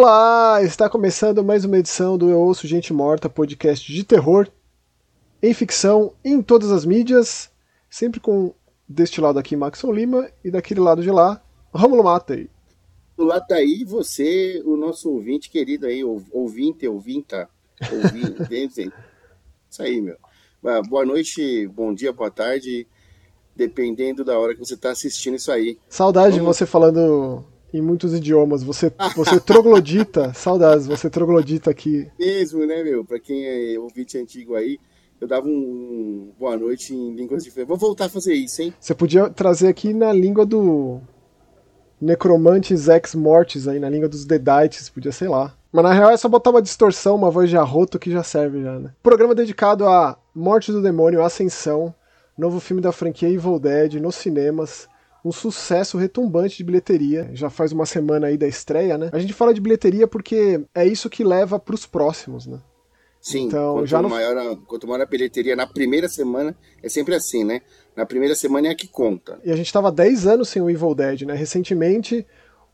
Olá, está começando mais uma edição do Eu Ouço Gente Morta, podcast de terror, em ficção, em todas as mídias, sempre com deste lado aqui Maxon Lima e daquele lado de lá, Rômulo Matei. Do lado daí, você, o nosso ouvinte querido aí, ouvinte, ouvinta, ouvinte, isso aí, meu. Boa noite, bom dia, boa tarde, dependendo da hora que você está assistindo isso aí. Saudade Vamos... de você falando em muitos idiomas. Você, você troglodita, saudades, você troglodita aqui. Mesmo, né, meu? Pra quem é ouvinte antigo aí, eu dava um, um boa noite em línguas diferentes. Vou voltar a fazer isso, hein? Você podia trazer aqui na língua do Necromantes Ex Mortis, aí, na língua dos Dedites, podia, sei lá. Mas na real é só botar uma distorção, uma voz de arroto que já serve já, né? Programa dedicado a Morte do Demônio, Ascensão, novo filme da franquia Evil Dead nos cinemas um sucesso retumbante de bilheteria. Já faz uma semana aí da estreia, né? A gente fala de bilheteria porque é isso que leva para os próximos, né? Sim, então, quanto, já maior a, quanto maior a bilheteria na primeira semana, é sempre assim, né? Na primeira semana é a que conta. E a gente tava 10 anos sem o Evil Dead, né? Recentemente,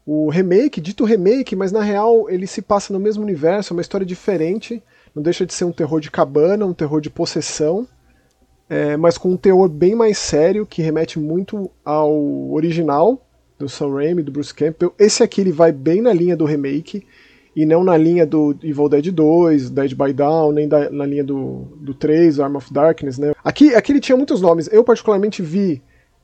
o remake, dito remake, mas na real ele se passa no mesmo universo, é uma história diferente. Não deixa de ser um terror de cabana, um terror de possessão é, mas com um teor bem mais sério, que remete muito ao original do Sam Raimi, do Bruce Campbell. Esse aqui ele vai bem na linha do remake, e não na linha do Evil Dead 2, Dead by Dawn, nem da, na linha do, do 3, Arm of Darkness, né? Aqui, aqui ele tinha muitos nomes. Eu particularmente vi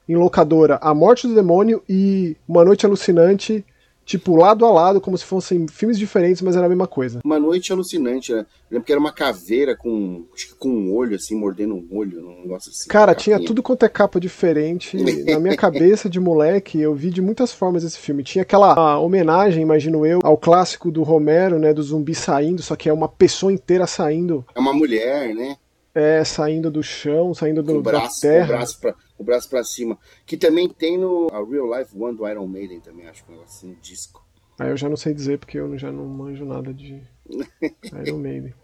em locadora A Morte do Demônio e Uma Noite Alucinante tipo, lado a lado, como se fossem filmes diferentes, mas era a mesma coisa. Uma noite alucinante, né? Eu lembro que era uma caveira com, com um olho, assim, mordendo um olho, um negócio assim. Cara, tinha tudo quanto é capa diferente. Na minha cabeça de moleque, eu vi de muitas formas esse filme. Tinha aquela homenagem, imagino eu, ao clássico do Romero, né, do zumbi saindo, só que é uma pessoa inteira saindo. É uma mulher, né? É, saindo do chão, saindo do, braço, da terra. O braço pra o braço para cima. Que também tem no Real Life One do Iron Maiden também, acho que é assim, disco. Aí ah, eu já não sei dizer porque eu já não manjo nada de Iron Maiden.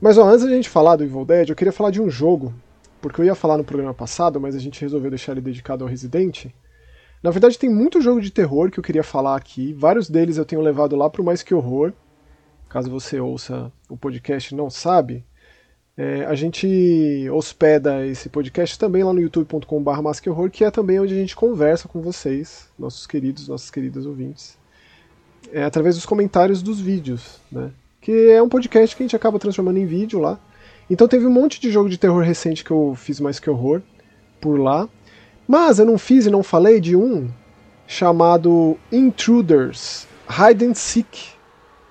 Mas ó, antes da gente falar do Evil Dead, eu queria falar de um jogo, porque eu ia falar no programa passado, mas a gente resolveu deixar ele dedicado ao Resident. Na verdade, tem muito jogo de terror que eu queria falar aqui. Vários deles eu tenho levado lá pro Mais Que Horror. Caso você ouça o podcast e não sabe, é, a gente hospeda esse podcast também lá no youtube.com.br Horror, que é também onde a gente conversa com vocês, nossos queridos, nossas queridas ouvintes, é, através dos comentários dos vídeos, né? Que é um podcast que a gente acaba transformando em vídeo lá. Então teve um monte de jogo de terror recente que eu fiz mais que horror por lá. Mas eu não fiz e não falei de um chamado Intruders Hide and Seek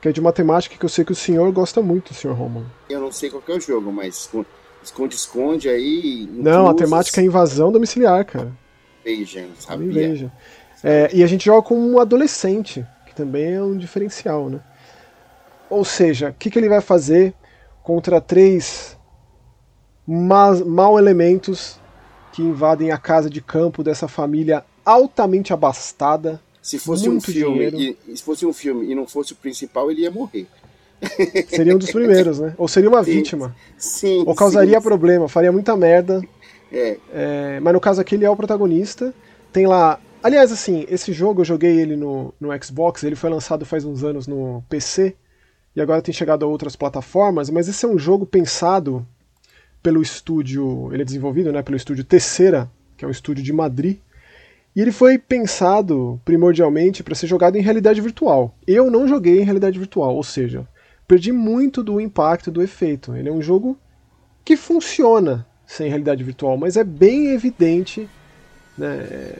que é de matemática que eu sei que o senhor gosta muito, senhor Roman. Eu não sei qual é o jogo, mas esconde-esconde aí. Não, a temática é invasão domiciliar, cara. Veja, sabia. Veja. É, e a gente joga com um adolescente, que também é um diferencial, né? Ou seja, o que, que ele vai fazer contra três mal elementos que invadem a casa de campo dessa família altamente abastada, se fosse Muito um filme, e, se fosse um filme e não fosse o principal, ele ia morrer. Seria um dos primeiros, né? Ou seria uma sim, vítima. Sim. Ou causaria sim, problema, faria muita merda. É. é. Mas no caso aqui ele é o protagonista. Tem lá. Aliás, assim, esse jogo eu joguei ele no, no Xbox, ele foi lançado faz uns anos no PC e agora tem chegado a outras plataformas, mas esse é um jogo pensado pelo estúdio, ele é desenvolvido né, pelo estúdio Terceira, que é um estúdio de Madrid, e ele foi pensado primordialmente para ser jogado em realidade virtual. Eu não joguei em realidade virtual, ou seja, perdi muito do impacto do efeito. Ele é um jogo que funciona sem realidade virtual, mas é bem evidente. Né?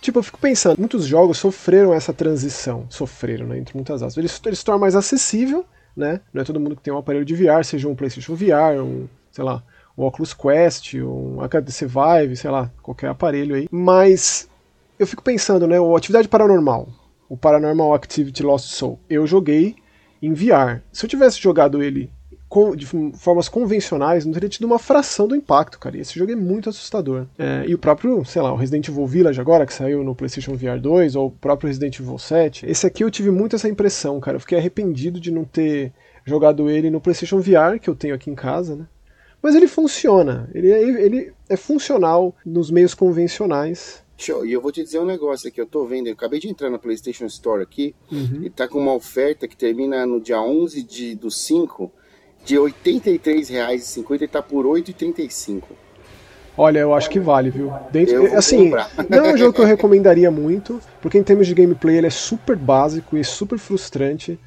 Tipo, eu fico pensando, muitos jogos sofreram essa transição, sofreram, né, entre muitas aspas. Eles, eles se tornam mais acessível, né? Não é todo mundo que tem um aparelho de VR, seja um PlayStation VR, um, sei lá, um Oculus Quest, um HTC Vive, sei lá, qualquer aparelho aí. Mas eu fico pensando, né, o Atividade Paranormal, o Paranormal Activity Lost Soul, eu joguei em VR. Se eu tivesse jogado ele de formas convencionais, não teria tido uma fração do impacto, cara. E esse jogo é muito assustador. É, e o próprio, sei lá, o Resident Evil Village agora, que saiu no PlayStation VR 2, ou o próprio Resident Evil 7, esse aqui eu tive muito essa impressão, cara. Eu fiquei arrependido de não ter jogado ele no PlayStation VR, que eu tenho aqui em casa, né? Mas ele funciona, ele é, ele é funcional nos meios convencionais Show. E eu vou te dizer um negócio aqui, eu tô vendo, eu acabei de entrar na PlayStation Store aqui, uhum. e tá com uma oferta que termina no dia 11 de, do 5, de R$ 83,50 e tá por R$ 8,35. Olha, eu acho que vale, viu? Dentro, assim, não é um jogo que eu recomendaria muito, porque em termos de gameplay ele é super básico e super frustrante.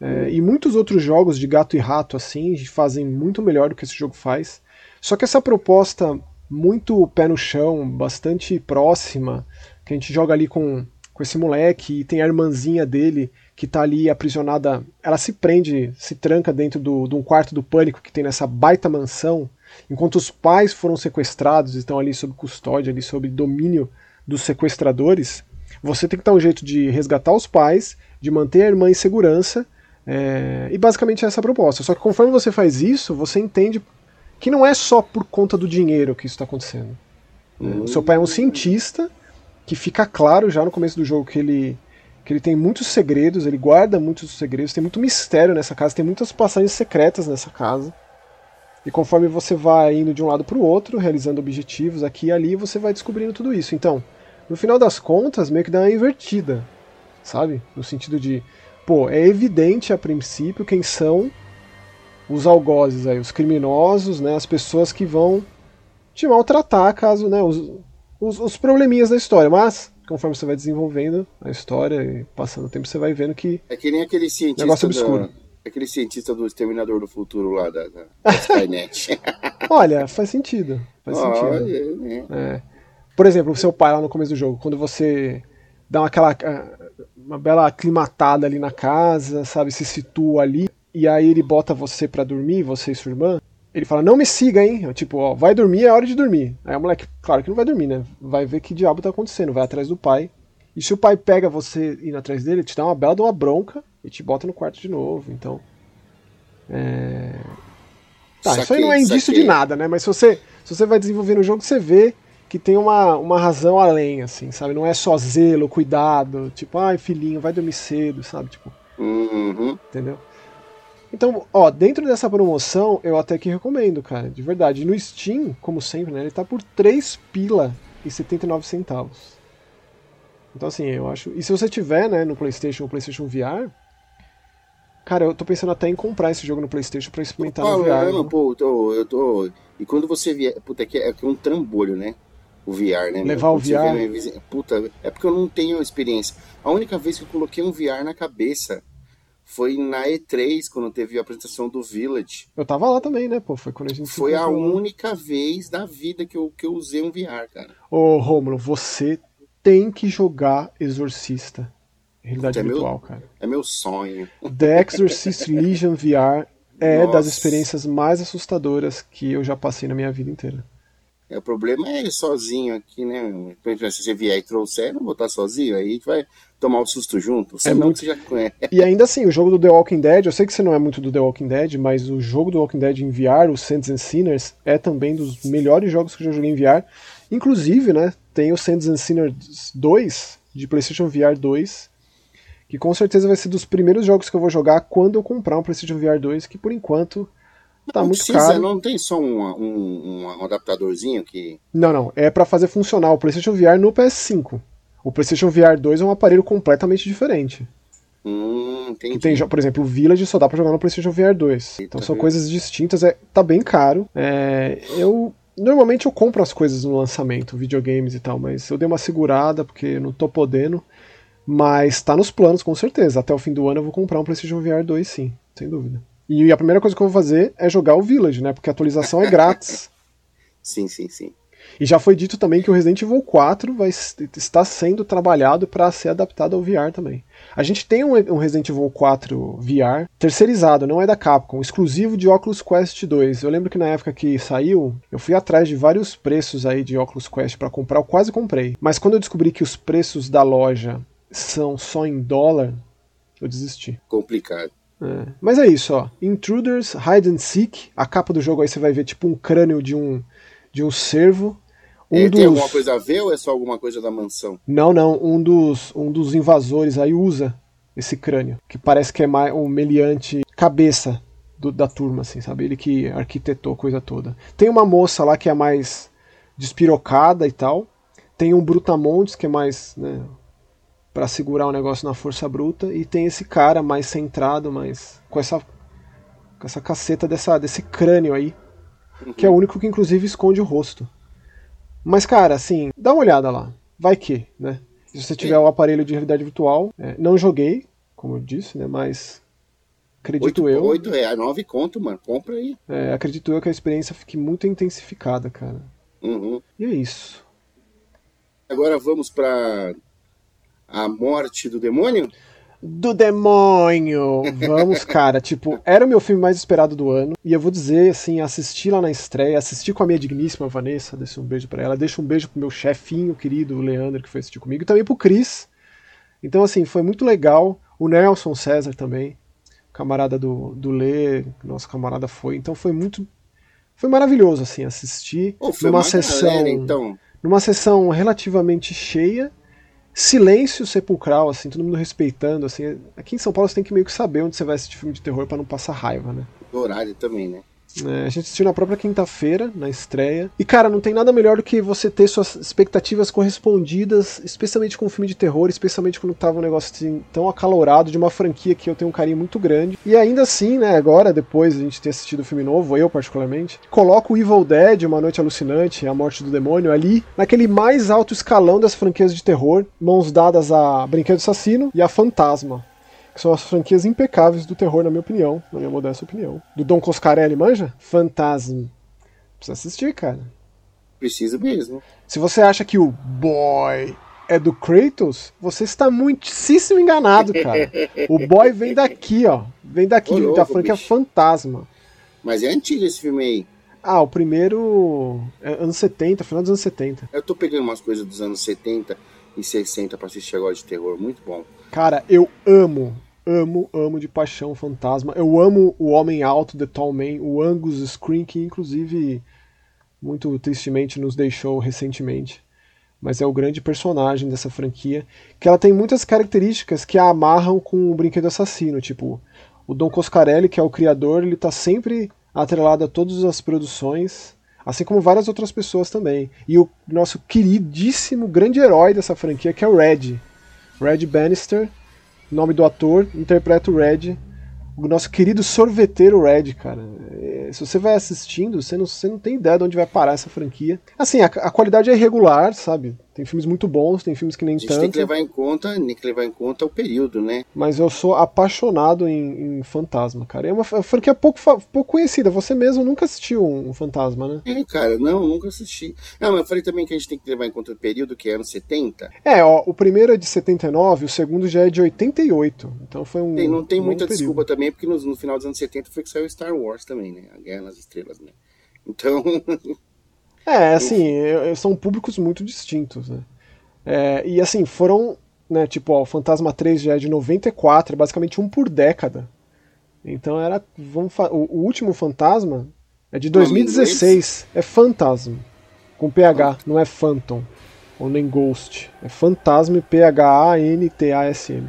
É, e muitos outros jogos de gato e rato assim fazem muito melhor do que esse jogo faz. Só que essa proposta muito pé no chão, bastante próxima, que a gente joga ali com, com esse moleque e tem a irmãzinha dele que tá ali aprisionada. Ela se prende, se tranca dentro do, de um quarto do pânico que tem nessa baita mansão, enquanto os pais foram sequestrados, estão ali sob custódia, ali sob domínio dos sequestradores. Você tem que dar um jeito de resgatar os pais, de manter a irmã em segurança. É, e basicamente é essa a proposta. Só que conforme você faz isso, você entende que não é só por conta do dinheiro que isso está acontecendo. Uhum. O seu pai é um cientista, que fica claro já no começo do jogo que ele, que ele tem muitos segredos, ele guarda muitos segredos, tem muito mistério nessa casa, tem muitas passagens secretas nessa casa. E conforme você vai indo de um lado para o outro, realizando objetivos aqui e ali, você vai descobrindo tudo isso. Então, no final das contas, meio que dá uma invertida, sabe? No sentido de, pô, é evidente a princípio quem são os algozes aí, os criminosos, né, as pessoas que vão te maltratar caso, né, os, os, os probleminhas da história, mas conforme você vai desenvolvendo a história e passando o tempo, você vai vendo que é que nem aquele cientista negócio obscuro. Da, aquele cientista do Exterminador do Futuro lá da, da, da Skynet. Olha, faz sentido. Faz oh, sentido. É, é. Por exemplo, o seu pai lá no começo do jogo, quando você dá uma, aquela uma bela aclimatada ali na casa, sabe, se situa ali, e aí ele bota você para dormir, você e sua irmã, ele fala, não me siga, hein? Eu, tipo, ó, vai dormir, é hora de dormir. Aí o moleque, claro que não vai dormir, né? Vai ver que diabo tá acontecendo, vai atrás do pai. E se o pai pega você indo atrás dele, te dá uma bela de uma bronca e te bota no quarto de novo. Então. É... Tá, saquei, isso aí não é indício de nada, né? Mas se você, se você vai desenvolvendo o jogo, você vê que tem uma, uma razão além, assim, sabe? Não é só zelo, cuidado, tipo, ai, filhinho, vai dormir cedo, sabe? Tipo. Uhum. Entendeu? Então, ó, dentro dessa promoção, eu até que recomendo, cara, de verdade. No Steam, como sempre, né, ele tá por 3 pila e 79 centavos. Então, assim, eu acho. E se você tiver, né, no PlayStation ou PlayStation VR, cara, eu tô pensando até em comprar esse jogo no PlayStation pra experimentar no VR. Não, pô, eu tô, eu tô. E quando você vier. Puta, é, é, é um trambolho, né? O VR, né? Levar o VR. Minha... Puta, é porque eu não tenho experiência. A única vez que eu coloquei um VR na cabeça foi na E3, quando teve a apresentação do Village. Eu tava lá também, né, pô? Foi quando a gente Foi a única vez da vida que eu, que eu usei um VR, cara. Ô, Romulo, você tem que jogar Exorcista. Realidade é virtual, meu, cara. É meu sonho. The Exorcist Legion VR é Nossa. das experiências mais assustadoras que eu já passei na minha vida inteira. É, o problema é ele sozinho aqui, né? Se você vier e trouxer, não vou estar sozinho, aí a gente vai tomar o um susto junto. Você é não, muito... você já conhece. E ainda assim, o jogo do The Walking Dead, eu sei que você não é muito do The Walking Dead, mas o jogo do Walking Dead em VR, o Saints and Sinners, é também dos melhores jogos que eu já joguei em VR. Inclusive, né, tem o Saints and Sinners 2, de PlayStation VR 2, que com certeza vai ser dos primeiros jogos que eu vou jogar quando eu comprar um PlayStation VR 2, que por enquanto Tá não muito precisa, caro. Não tem só um, um, um adaptadorzinho que. Não, não. É para fazer funcionar o PlayStation VR no PS5. O PlayStation VR 2 é um aparelho completamente diferente. Hum, entendi. Tem, por exemplo, o Village só dá pra jogar no PlayStation VR 2. Eita, então são viu? coisas distintas. É, tá bem caro. É, eu. Normalmente eu compro as coisas no lançamento, videogames e tal, mas eu dei uma segurada porque não tô podendo. Mas tá nos planos, com certeza. Até o fim do ano eu vou comprar um PlayStation VR 2, sim, sem dúvida. E a primeira coisa que eu vou fazer é jogar o Village, né? Porque a atualização é grátis. sim, sim, sim. E já foi dito também que o Resident Evil 4 vai estar sendo trabalhado para ser adaptado ao VR também. A gente tem um, um, Resident Evil 4 VR terceirizado, não é da Capcom, exclusivo de Oculus Quest 2. Eu lembro que na época que saiu, eu fui atrás de vários preços aí de Oculus Quest para comprar, eu quase comprei. Mas quando eu descobri que os preços da loja são só em dólar, eu desisti. Complicado. É. Mas é isso, ó. Intruders, Hide and Seek. A capa do jogo aí você vai ver tipo um crânio de um, de um cervo. Um é, dos... Tem alguma coisa a ver ou é só alguma coisa da mansão? Não, não. Um dos, um dos invasores aí usa esse crânio. Que parece que é mais um meliante cabeça do, da turma, assim, sabe? Ele que arquitetou a coisa toda. Tem uma moça lá que é mais despirocada e tal. Tem um Brutamontes, que é mais, né, para segurar o negócio na força bruta, e tem esse cara mais centrado, mais com essa com essa caceta dessa, desse crânio aí, uhum. que é o único que inclusive esconde o rosto. Mas cara, assim, dá uma olhada lá. Vai que, né? Se você tiver o aparelho de realidade virtual, é, não joguei, como eu disse, né? Mas acredito 8, eu. 8 reais, 9 conto, mano. Compra aí. É, acredito eu que a experiência fique muito intensificada, cara. Uhum. E é isso. Agora vamos para a morte do demônio? Do demônio! Vamos, cara. tipo, era o meu filme mais esperado do ano. E eu vou dizer, assim, assisti lá na estreia, assisti com a minha digníssima Vanessa, deixa um beijo para ela, deixa um beijo pro meu chefinho querido, o Leandro, que foi assistir comigo, e também pro Cris. Então, assim, foi muito legal. O Nelson César também, camarada do, do Lê, nosso camarada foi. Então foi muito. Foi maravilhoso, assim, assistir foi numa sessão. Galera, então. Numa sessão relativamente cheia silêncio sepulcral, assim, todo mundo respeitando, assim. Aqui em São Paulo você tem que meio que saber onde você vai assistir filme de terror para não passar raiva, né? O horário também, né? É, a gente assistiu na própria quinta-feira, na estreia. E, cara, não tem nada melhor do que você ter suas expectativas correspondidas, especialmente com um filme de terror, especialmente quando tava um negócio assim, tão acalorado de uma franquia que eu tenho um carinho muito grande. E ainda assim, né, agora, depois de a gente ter assistido o filme novo, eu particularmente, coloco o Evil Dead, Uma Noite Alucinante, A Morte do Demônio, ali, naquele mais alto escalão das franquias de terror, mãos dadas a Brinquedo Assassino e a Fantasma que são as franquias impecáveis do terror, na minha opinião, na minha modesta opinião. Do Dom Coscarelli, manja? Fantasma. Precisa assistir, cara. Preciso mesmo. Se você acha que o boy é do Kratos, você está muitíssimo enganado, cara. o boy vem daqui, ó. Vem daqui, Ô, louco, da franquia bicho. Fantasma. Mas é antigo esse filme aí. Ah, o primeiro. É anos 70, final dos anos 70. Eu tô pegando umas coisas dos anos 70 e 60 pra assistir agora de terror. Muito bom. Cara, eu amo amo, amo de paixão Fantasma. Eu amo o Homem Alto, The Tall Man, o Angus Screen, que inclusive muito tristemente nos deixou recentemente. Mas é o grande personagem dessa franquia, que ela tem muitas características que a amarram com o Brinquedo Assassino, tipo, o Don Coscarelli, que é o criador, ele tá sempre atrelado a todas as produções, assim como várias outras pessoas também. E o nosso queridíssimo grande herói dessa franquia, que é o Red. Red Bannister, nome do ator, interpreta o Red, o nosso querido sorveteiro Red, cara. É, se você vai assistindo, você não, você não tem ideia de onde vai parar essa franquia. Assim, a, a qualidade é irregular, sabe? Tem filmes muito bons, tem filmes que nem tanto. A gente tanto. tem que levar em conta, tem que levar em conta o período, né? Mas eu sou apaixonado em, em Fantasma, cara. É uma franquia pouco, pouco conhecida. Você mesmo nunca assistiu um, um Fantasma, né? É, cara, não, nunca assisti. Não, mas eu falei também que a gente tem que levar em conta o período, que é anos 70. É, ó, o primeiro é de 79, o segundo já é de 88. Então foi um. Tem, não tem muita período. desculpa também, porque no, no final dos anos 70 foi que saiu Star Wars também, né? A Guerra nas Estrelas, né? Então. É, assim, são públicos muito distintos, né? É, e assim, foram, né, tipo, ó, o Fantasma 3 já é de 94, é basicamente um por década. Então era. Vamos o, o último Fantasma é de 2016. É Fantasma. Com PH, não é Phantom. Ou nem Ghost. É Fantasma P-H-A-N-T-A-S-M.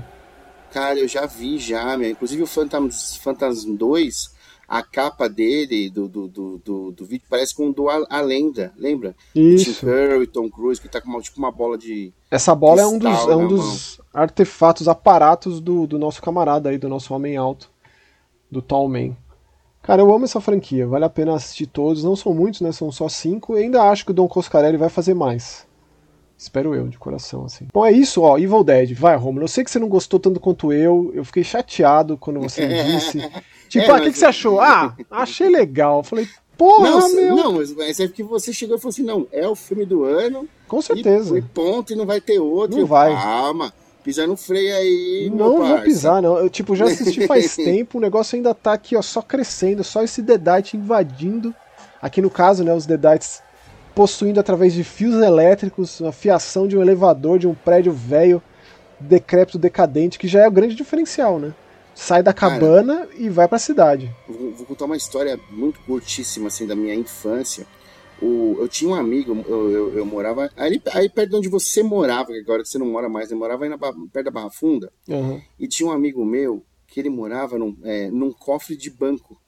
Cara, eu já vi já, meu. Inclusive o Phantasm, Phantasm 2 a capa dele, do, do, do, do, do vídeo, parece com do a, a Lenda, lembra? Isso. Tim Curry Tom Cruise, que tá com uma, tipo uma bola de. Essa bola é um dos, é um dos artefatos, aparatos do, do nosso camarada aí, do nosso Homem Alto, do Tall Man. Cara, eu amo essa franquia, vale a pena assistir todos. Não são muitos, né? São só cinco. E ainda acho que o Don Coscarelli vai fazer mais. Espero eu, de coração, assim. Bom, é isso, ó. Evil Dead. Vai, Romulo. Eu sei que você não gostou tanto quanto eu. Eu fiquei chateado quando você me disse. Tipo, é, ah, o que, que você achou? Ah, achei legal. Falei, porra, não, meu. Não, mas é porque você chegou e falou assim: não, é o filme do ano. Com certeza. E, e ponto, e não vai ter outro. Não vai. Calma. Pisar no freio aí. Não vou pisar, não. Eu, tipo, já assisti faz tempo, o negócio ainda tá aqui, ó, só crescendo, só esse Deadite invadindo. Aqui no caso, né, os Deadites possuindo através de fios elétricos a fiação de um elevador de um prédio velho, decrépito, decadente, que já é o grande diferencial, né? Sai da cabana Cara, e vai para a cidade. Vou, vou, contar uma história muito curtíssima assim da minha infância. O, eu tinha um amigo, eu, eu, eu morava aí, aí, perto de onde você morava, que agora você não mora mais, eu morava aí na, perto da Barra Funda. Uhum. E tinha um amigo meu que ele morava num, é, num cofre de banco.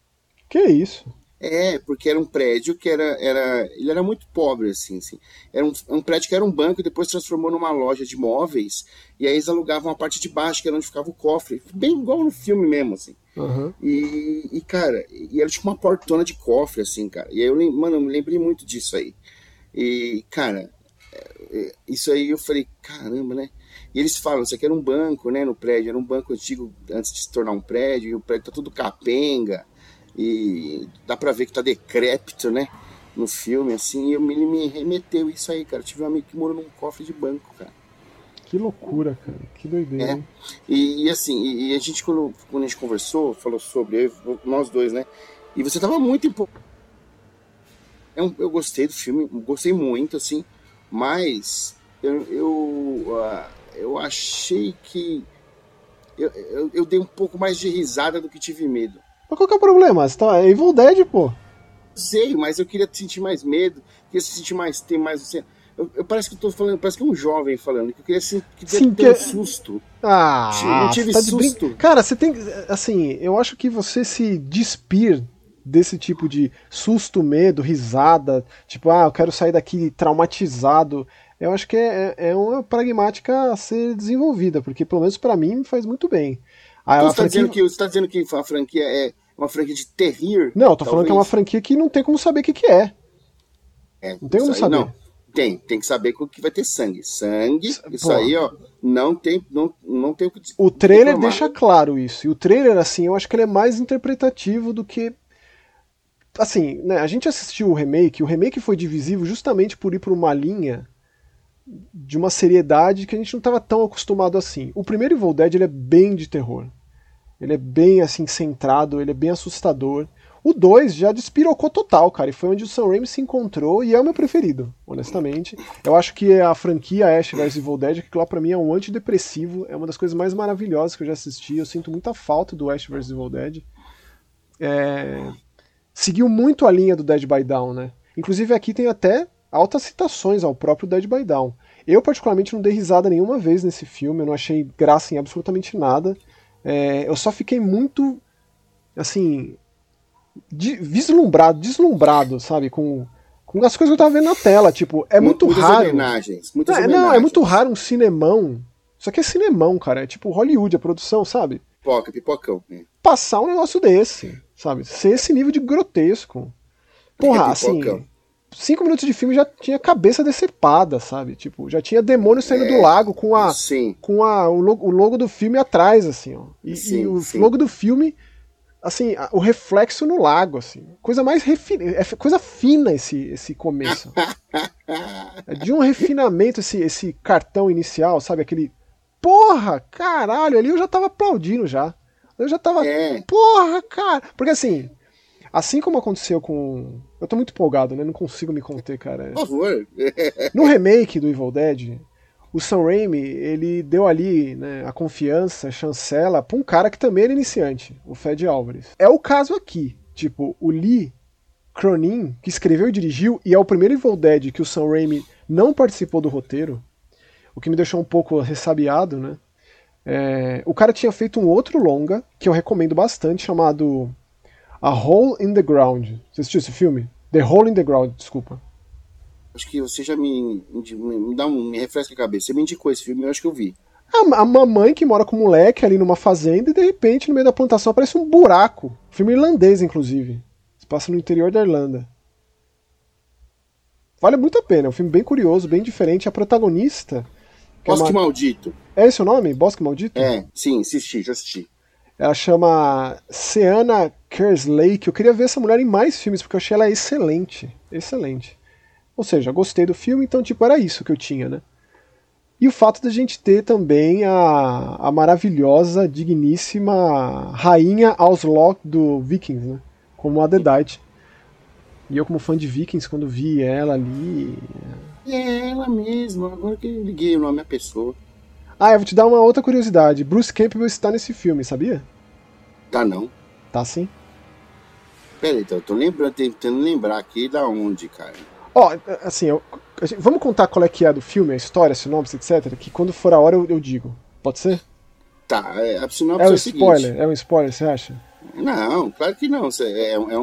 Que isso? É, porque era um prédio que era, era ele era muito pobre, assim, assim. Era um, um prédio que era um banco e depois transformou numa loja de móveis, e aí eles alugavam a parte de baixo, que era onde ficava o cofre, bem igual no filme mesmo, assim. Uhum. E, e, cara, e era tipo uma portona de cofre, assim, cara. E aí eu, mano, eu me lembrei muito disso aí. E, cara, é, é, isso aí eu falei, caramba, né? E eles falam, isso aqui era um banco, né, no prédio, era um banco antigo antes de se tornar um prédio, e o prédio tá tudo capenga, e dá pra ver que tá decrépito, né, no filme, assim, e eu, ele me remeteu isso aí, cara. Eu tive um amigo que morou num cofre de banco, cara. Que loucura, cara. Que doideira. É. E, e, assim, e, e, a gente, quando, quando a gente conversou, falou sobre, eu, nós dois, né? E você tava muito empolgado. Eu, eu gostei do filme, gostei muito, assim, mas eu, eu, uh, eu achei que. Eu, eu, eu, dei um pouco mais de risada do que tive medo. Mas qual que é o problema? Você tá é Evil Dead, pô. Sei, mas eu queria sentir mais medo, queria sentir mais, ter mais. Eu, eu, parece que eu tô falando, parece que é um jovem falando, que eu queria assim, que Sim, ter que... um susto. Ah, não tive tá susto. Cara, você tem. Assim, eu acho que você se despir desse tipo de susto, medo, risada, tipo, ah, eu quero sair daqui traumatizado. Eu acho que é, é uma pragmática a ser desenvolvida, porque pelo menos para mim faz muito bem. Ah, você, está franquia... dizendo que, você tá dizendo que a franquia é uma franquia de terrir? Não, eu tô talvez. falando que é uma franquia que não tem como saber o que, que é. é. Não tem como saber. Não. Tem, tem que saber que vai ter sangue. Sangue, isso Pô. aí, ó, não tem, não, não tem o que O trailer deixa claro isso. E o trailer, assim, eu acho que ele é mais interpretativo do que. Assim, né, a gente assistiu o remake, o remake foi divisivo justamente por ir por uma linha de uma seriedade que a gente não estava tão acostumado assim. O primeiro Evil Dead ele é bem de terror. Ele é bem assim centrado, ele é bem assustador. O 2 já despirocou total, cara, e foi onde o Sam Raimi se encontrou e é o meu preferido, honestamente. Eu acho que a franquia Ash vs Evil Dead, que lá pra mim é um antidepressivo, é uma das coisas mais maravilhosas que eu já assisti. Eu sinto muita falta do Ash vs Evil Dead. É... Seguiu muito a linha do Dead by Down, né? Inclusive aqui tem até altas citações ao próprio Dead by Down. Eu, particularmente, não dei risada nenhuma vez nesse filme, eu não achei graça em absolutamente nada. É... eu só fiquei muito, assim, de, vislumbrado, deslumbrado, sabe? Com, com as coisas que eu tava vendo na tela. Tipo, é muito muitas raro. Homenagens, muitas não, homenagens. não, é muito raro um cinemão. Isso aqui é cinemão, cara. É tipo Hollywood, a produção, sabe? Pipoca, pipocão. Né? Passar um negócio desse, sabe? Ser esse nível de grotesco. Porra, é assim. Cinco minutos de filme já tinha cabeça decepada, sabe? Tipo, já tinha demônio saindo é, do lago com a. Sim. Com a, o, logo, o logo do filme atrás, assim, ó. E, sim, e o sim. logo do filme assim, o reflexo no lago, assim. Coisa mais refinada, é coisa fina esse, esse começo. é de um refinamento esse, esse cartão inicial, sabe? Aquele. Porra, caralho, ali eu já tava aplaudindo já. Eu já tava. É. Porra, cara. Porque assim, assim como aconteceu com. Eu tô muito empolgado, né? Não consigo me conter, cara. Por favor. no remake do Evil Dead, o Sam Raimi, ele deu ali né, a confiança, a chancela, pra um cara que também era iniciante, o Fed Álvares. É o caso aqui. Tipo, o Lee Cronin, que escreveu e dirigiu, e é o primeiro Evil Dead que o Sam Raimi não participou do roteiro, o que me deixou um pouco ressabiado, né? É, o cara tinha feito um outro longa, que eu recomendo bastante, chamado A Hole in the Ground. Você assistiu esse filme? The Hole in the Ground, desculpa. Acho que você já me, me, me dá um, me refresca a cabeça. Você me indicou esse filme, eu acho que eu vi. A, a mamãe que mora com o moleque ali numa fazenda e de repente no meio da plantação aparece um buraco. Filme irlandês, inclusive. Se passa no interior da Irlanda. Vale muito a pena, é um filme bem curioso, bem diferente. A protagonista. Bosque é uma... Maldito. É esse o nome? Bosque Maldito? É, sim, assisti, já assisti. Ela chama Seana Kerslake. Eu queria ver essa mulher em mais filmes, porque eu achei ela excelente. Excelente. Ou seja, gostei do filme, então tipo era isso que eu tinha, né? E o fato da gente ter também a, a maravilhosa, digníssima rainha Auslock do Vikings, né? Como a Dedite. E eu, como fã de Vikings, quando vi ela ali. É ela mesma, agora que eu liguei o nome à pessoa. Ah, eu vou te dar uma outra curiosidade. Bruce Campbell está nesse filme, sabia? Tá não. Tá sim. Peraí, então, eu tô lembrando, tentando lembrar aqui da onde, cara. Ó, assim, eu, vamos contar qual é que é do filme, a história, a sinopse, etc. Que quando for a hora eu, eu digo. Pode ser? Tá, é, a sinopse é, um é spoiler, é um spoiler, você acha? Não, claro que não. É, é, um, é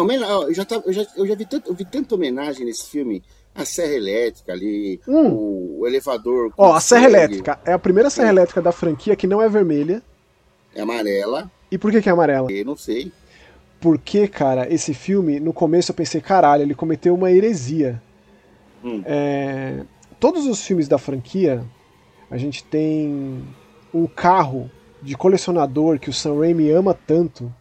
um, eu, já tá, eu, já, eu já vi, tanto, eu vi tanta homenagem nesse filme. A Serra Elétrica ali, hum. o, o, elevador. Ó, a Serra Elétrica é a primeira Serra é. Elétrica da franquia que não é vermelha. É amarela. E por que, que é amarela? Eu não sei. Porque, cara, esse filme, no começo eu pensei, caralho, ele cometeu uma heresia. Hum. É, todos os filmes da franquia, a gente tem um carro de colecionador que o Sam Raimi ama tanto,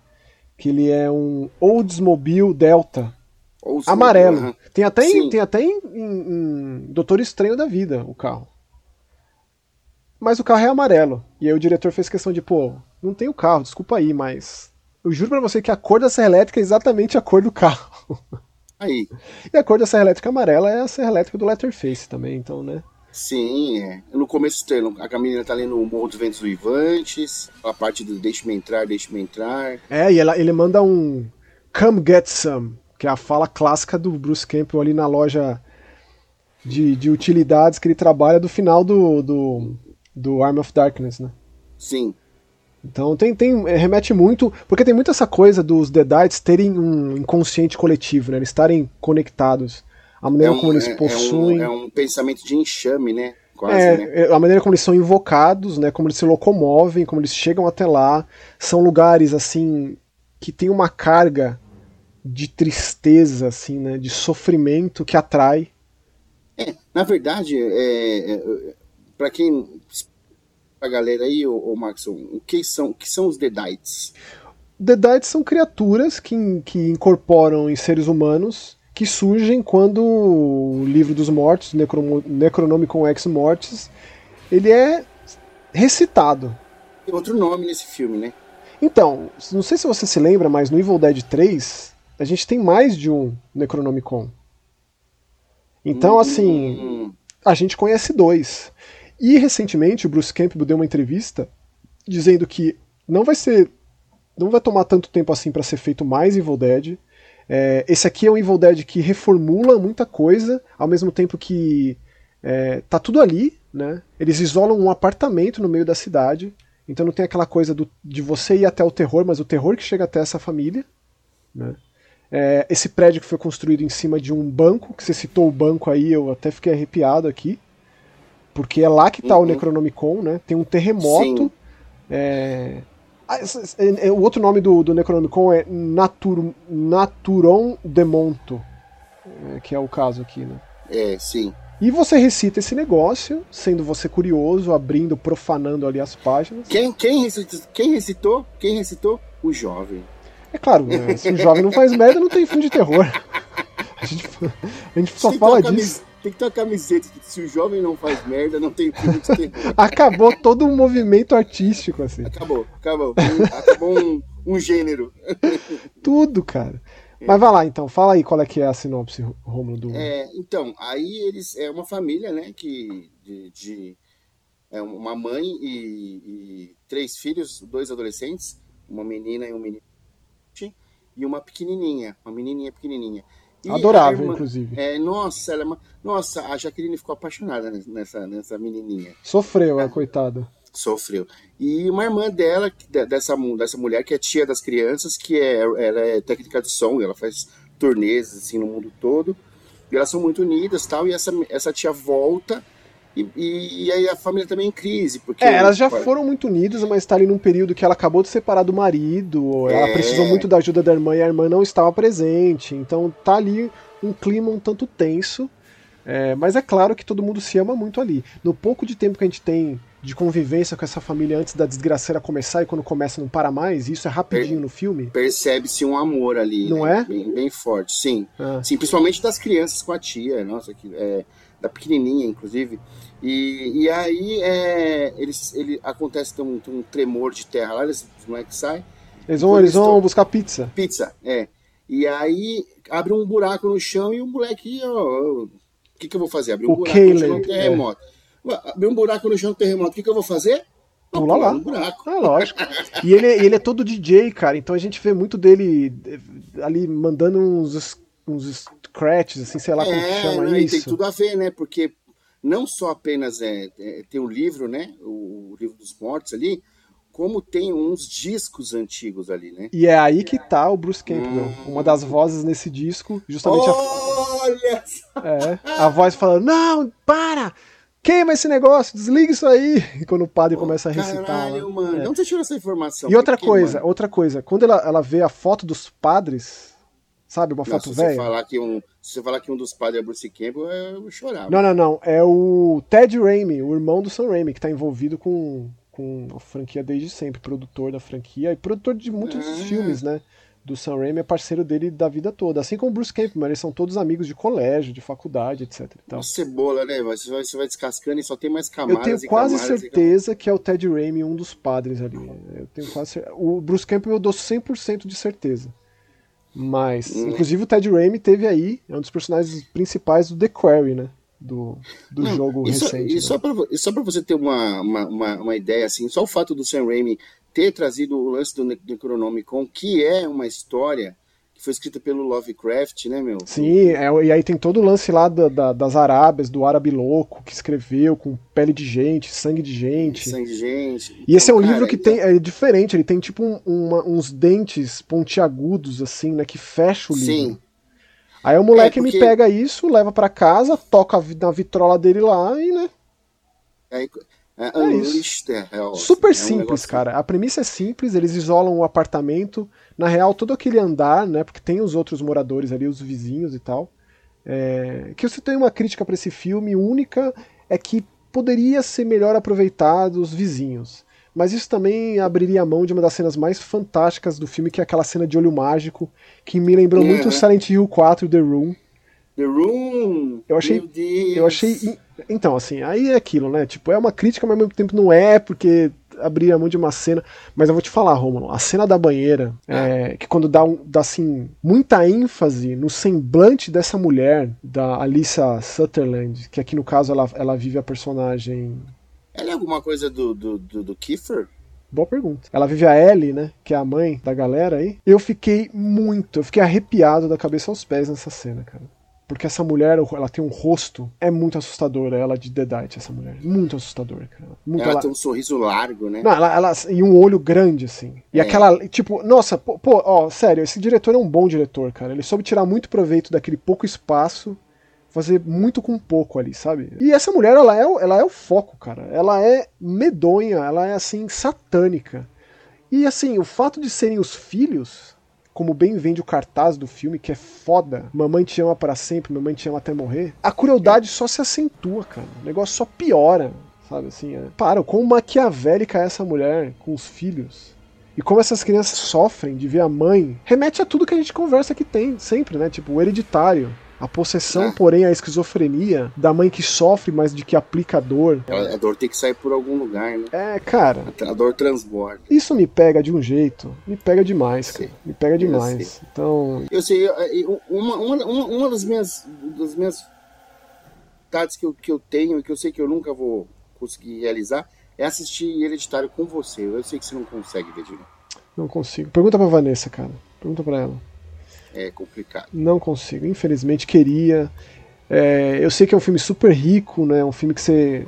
que ele é um Oldsmobile Delta. Oldsmobile, amarelo. Tem até, em, tem até em, em, em Doutor Estranho da Vida o carro. Mas o carro é amarelo. E aí o diretor fez questão de, pô, não tem o carro, desculpa aí, mas eu juro para você que a cor da serra elétrica é exatamente a cor do carro. Aí. E a cor da serra elétrica amarela é a serra elétrica do Letterface também, então, né? Sim, é. No começo a menina tá lendo o Morro dos Ventos Vivantes, a parte do Deixe-me entrar, deixe-me entrar. É, e ela, ele manda um Come Get Some, que é a fala clássica do Bruce Campbell ali na loja de, de utilidades que ele trabalha do final do, do, do Arm of Darkness, né? Sim. Então tem, tem é, remete muito, porque tem muito essa coisa dos Deadites terem um inconsciente coletivo, né? Eles estarem conectados. A maneira é um, como eles é, possuem. É um, é um, pensamento de enxame, né? Quase, é, né? É, a maneira como eles são invocados, né? Como eles se locomovem, como eles chegam até lá. São lugares, assim, que tem uma carga de tristeza, assim, né? De sofrimento que atrai. É, na verdade, é, é para quem pra galera aí, ô, ô Maxon, o que são, o que são os Deadites? Deadites são criaturas que, que incorporam em seres humanos que surgem quando o livro dos mortos, Necro, Necronomicon Ex Mortis, ele é recitado. Tem outro nome nesse filme, né? Então, não sei se você se lembra, mas no Evil Dead 3, a gente tem mais de um Necronomicon. Então, hum, assim, hum. a gente conhece dois. E recentemente o Bruce Campbell deu uma entrevista dizendo que não vai ser. não vai tomar tanto tempo assim para ser feito mais Evil Dead. É, esse aqui é um Evil Dead que reformula muita coisa, ao mesmo tempo que é, tá tudo ali, né? Eles isolam um apartamento no meio da cidade, então não tem aquela coisa do, de você ir até o terror, mas o terror que chega até essa família, né? É, esse prédio que foi construído em cima de um banco, que você citou o banco aí, eu até fiquei arrepiado aqui. Porque é lá que está uhum. o Necronomicon, né? Tem um terremoto. É... Ah, é, o outro nome do, do Necronomicon é Natur, Naturon Demonto, é, que é o caso aqui, né? É, sim. E você recita esse negócio, sendo você curioso, abrindo, profanando ali as páginas. Quem, quem, recitou, quem recitou? Quem recitou? O jovem. É claro, né? se o jovem não faz merda, não tem filme de terror. A gente, a gente só fala disso. Tem que ter uma camiseta que se o jovem não faz merda, não tem filme de terror. Acabou todo um movimento artístico, assim. Acabou, acabou. acabou um, um gênero. Tudo, cara. É. Mas vai lá então, fala aí qual é que é a sinopse, Romulo. Do... É, então, aí eles. É uma família, né? Que. De, de é uma mãe e, e, três filhos, dois adolescentes, uma menina e um menino. E uma pequenininha, uma menininha pequenininha. E Adorável, irmã, inclusive. É, nossa, ela, é nossa, a Jaqueline ficou apaixonada nessa, nessa menininha. Sofreu, é, coitada. Sofreu. E uma irmã dela, dessa, dessa mulher, que é tia das crianças, que é, ela é técnica de som, ela faz turnês assim, no mundo todo. E elas são muito unidas tal. E essa, essa tia volta e, e, e, aí a família também em crise. Porque é, elas já foram muito unidas, mas está ali num período que ela acabou de separar do marido, é... ela precisou muito da ajuda da irmã e a irmã não estava presente. Então tá ali um clima um tanto tenso. É, mas é claro que todo mundo se ama muito ali. No pouco de tempo que a gente tem de convivência com essa família antes da desgraceira começar e quando começa não para mais, isso é rapidinho per no filme. Percebe-se um amor ali. Não né? é? Bem, bem forte, sim. Ah. Sim, principalmente das crianças com a tia, nossa, que, é, da pequenininha, inclusive. E, e aí é, eles, ele, acontece um, um tremor de terra lá, eles, não é que sai. Eles vão, eles vão buscar pizza. Pizza, é. E aí abre um buraco no chão e o moleque, o que, que eu vou fazer? Abrir um o buraco no chão, terremoto. É. Abrir um buraco no chão, terremoto, o que, que eu vou fazer? Pula lá. Um buraco. É lógico. e ele, ele é todo DJ, cara, então a gente vê muito dele eh, ali mandando uns, uns scratches, assim, sei lá é, como que chama não, isso. Tem tudo a ver, né? Porque não só apenas é, é tem o livro, né? O, o, livro dos mortos ali, como tem uns discos antigos ali, né? E é aí que tá o Bruce Campbell, hum. uma das vozes nesse disco, justamente Olha! A... É, a voz falando: "Não, para! Queima esse negócio, desliga isso aí!" E quando o padre oh, começa a recitar. Caralho, mano. É. De onde você tirou essa informação? E outra coisa, mano? outra coisa, quando ela, ela vê a foto dos padres, sabe, uma foto velha. Se você falar que um, se você falar que um dos padres é Bruce Campbell, eu chorava. Não, não, não, é o Ted Raimi, o irmão do Sam Raimi, que tá envolvido com com a franquia desde sempre, produtor da franquia e produtor de muitos ah. filmes, né? Do Sam Raimi é parceiro dele da vida toda, assim como o Bruce Campbell, eles são todos amigos de colégio, de faculdade, etc. Uma cebola, né? Você vai, você vai descascando e só tem mais camadas. Eu tenho quase certeza que é o Ted Raimi um dos padres ali. Eu tenho quase O Bruce Campbell eu dou 100% de certeza. Mas, hum. inclusive o Ted Raimi teve aí, é um dos personagens principais do The Quarry, né? do, do Não, jogo isso, recente. E só para você ter uma, uma, uma, uma, ideia, assim, só o fato do Sam Raimi ter trazido o lance do Necronomicon, que é uma história que foi escrita pelo Lovecraft, né, meu? Sim, é, e aí tem todo o lance lá da, da, das Arábias, do árabe louco, que escreveu com pele de gente, sangue de gente. Sangue de gente. E então, esse é um cara, livro que então... tem, é diferente, ele tem tipo um, uma, uns dentes pontiagudos, assim, né, que fecha o livro. Sim. Aí o moleque é porque... me pega isso, leva para casa, toca na vitrola dele lá e, né? É, é, é isso. É, Super é simples, cara. A premissa é simples, eles isolam o apartamento. Na real, todo aquele andar, né? Porque tem os outros moradores ali, os vizinhos e tal. É... Que você tem uma crítica para esse filme única é que poderia ser melhor aproveitado os vizinhos. Mas isso também abriria a mão de uma das cenas mais fantásticas do filme, que é aquela cena de olho mágico, que me lembrou uhum. muito Silent Hill 4 The Room. The Room! Eu achei. Eu achei. Então, assim, aí é aquilo, né? Tipo, é uma crítica, mas ao mesmo tempo não é, porque abrir a mão de uma cena. Mas eu vou te falar, Romulo, a cena da banheira, é, que quando dá, um, dá assim, muita ênfase no semblante dessa mulher, da Alissa Sutherland, que aqui no caso ela, ela vive a personagem ela é alguma coisa do, do, do, do Kiefer? Boa pergunta. Ela vive a Ellie, né? Que é a mãe da galera aí. Eu fiquei muito, eu fiquei arrepiado da cabeça aos pés nessa cena, cara. Porque essa mulher, ela tem um rosto, é muito assustadora, ela de Deadite, essa mulher. Muito assustadora, cara. Muito, ela, ela, tem um sorriso largo, né? Não, ela, ela, e um olho grande, assim. E é. aquela, tipo, nossa, pô, pô, ó, sério, esse diretor é um bom diretor, cara. Ele soube tirar muito proveito daquele pouco espaço fazer muito com pouco ali, sabe? E essa mulher, ela é, ela é o foco, cara. Ela é medonha, ela é assim, satânica. E assim, o fato de serem os filhos, como bem vende o cartaz do filme, que é foda, mamãe te ama para sempre, mamãe te ama até morrer, a crueldade só se acentua, cara. O negócio só piora, sabe assim? É. Para, quão maquiavélica é essa mulher com os filhos. E como essas crianças sofrem de ver a mãe, remete a tudo que a gente conversa que tem sempre, né? Tipo, o hereditário a possessão, é. porém, a esquizofrenia da mãe que sofre, mas de que aplica a dor. A dor tem que sair por algum lugar, né? É, cara. A dor transborda. Isso me pega de um jeito. Me pega demais, cara. Me pega demais. Eu. Então. Eu sei, uma, uma, uma das minhas. Das minhas vontades que eu, que eu tenho e que eu sei que eu nunca vou conseguir realizar é assistir Hereditário com você. Eu sei que você não consegue, Vedinho. Não consigo. Pergunta pra Vanessa, cara. Pergunta pra ela é complicado. Não consigo, infelizmente queria. É, eu sei que é um filme super rico, né? Um filme que você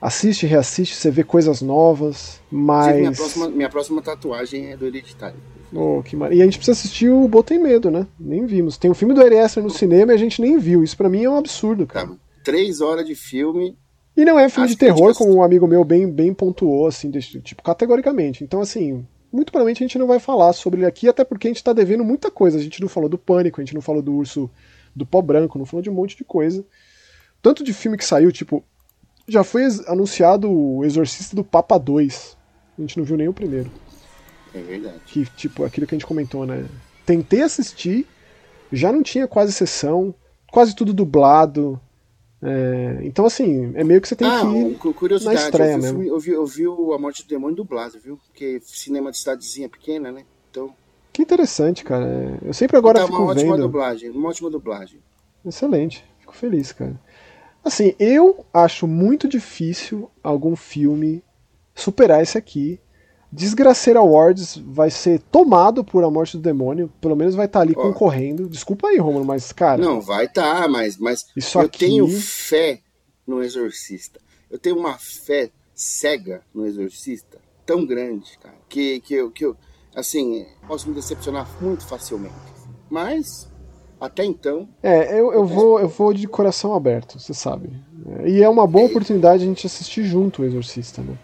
assiste, reassiste, você vê coisas novas, mas. minha, próxima, minha próxima tatuagem é do Hereditário. Oh, que mar... E a gente precisa assistir o Botem Medo, né? Nem vimos. Tem um filme do Ari no cinema e a gente nem viu. Isso para mim é um absurdo, cara. Tá. Três horas de filme. E não é filme de terror, como um amigo meu bem, bem pontuou, assim, tipo, categoricamente. Então, assim, muito provavelmente a gente não vai falar sobre ele aqui, até porque a gente está devendo muita coisa. A gente não falou do Pânico, a gente não falou do Urso do Pó Branco, não falou de um monte de coisa. Tanto de filme que saiu, tipo, já foi anunciado o Exorcista do Papa 2. A gente não viu nem o primeiro. É verdade. Que, tipo, aquilo que a gente comentou, né? Tentei assistir, já não tinha quase sessão, quase tudo dublado. É, então, assim, é meio que você tem ah, que ir curiosidade, na estreia eu vi, mesmo. Eu vi, eu vi A Morte do Demônio dublado, viu? Porque cinema de cidadezinha pequena, né? Então... Que interessante, cara. Eu sempre agora tá fico uma ótima vendo... dublagem, uma ótima dublagem. Excelente, fico feliz, cara. Assim, eu acho muito difícil algum filme superar esse aqui Desgraceira Awards vai ser tomado por A Morte do Demônio, pelo menos vai estar tá ali concorrendo. Desculpa aí, Romulo, mas cara. Não, vai estar, tá, mas, mas isso eu aqui... tenho fé no Exorcista. Eu tenho uma fé cega no Exorcista tão grande, cara, que, que, eu, que eu, assim, posso me decepcionar muito facilmente. Mas, até então. É, eu, eu, vou, eu vou de coração aberto, você sabe. E é uma boa oportunidade a gente assistir junto o Exorcista, né?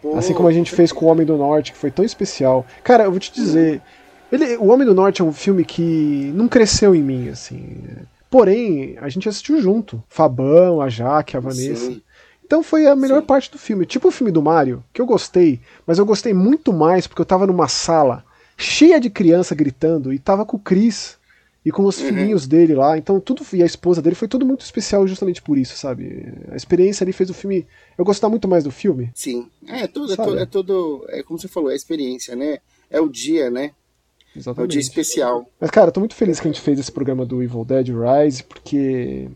Pô, assim como a gente fez com o Homem do Norte, que foi tão especial. Cara, eu vou te dizer. Ele, o Homem do Norte é um filme que não cresceu em mim, assim. Porém, a gente assistiu junto. Fabão, a Jaque, a Vanessa. Sim. Então foi a melhor Sim. parte do filme. Tipo o filme do Mario, que eu gostei, mas eu gostei muito mais porque eu tava numa sala cheia de criança gritando e tava com o Chris e com os uhum. filhinhos dele lá. Então tudo e a esposa dele foi tudo muito especial justamente por isso, sabe? A experiência ali fez o filme eu gostar muito mais do filme. Sim. É, tudo, é, todo, é todo é como você falou, é a experiência, né? É o dia, né? Exatamente. É o dia especial. Mas cara, eu tô muito feliz que a gente fez esse programa do Evil Dead Rise porque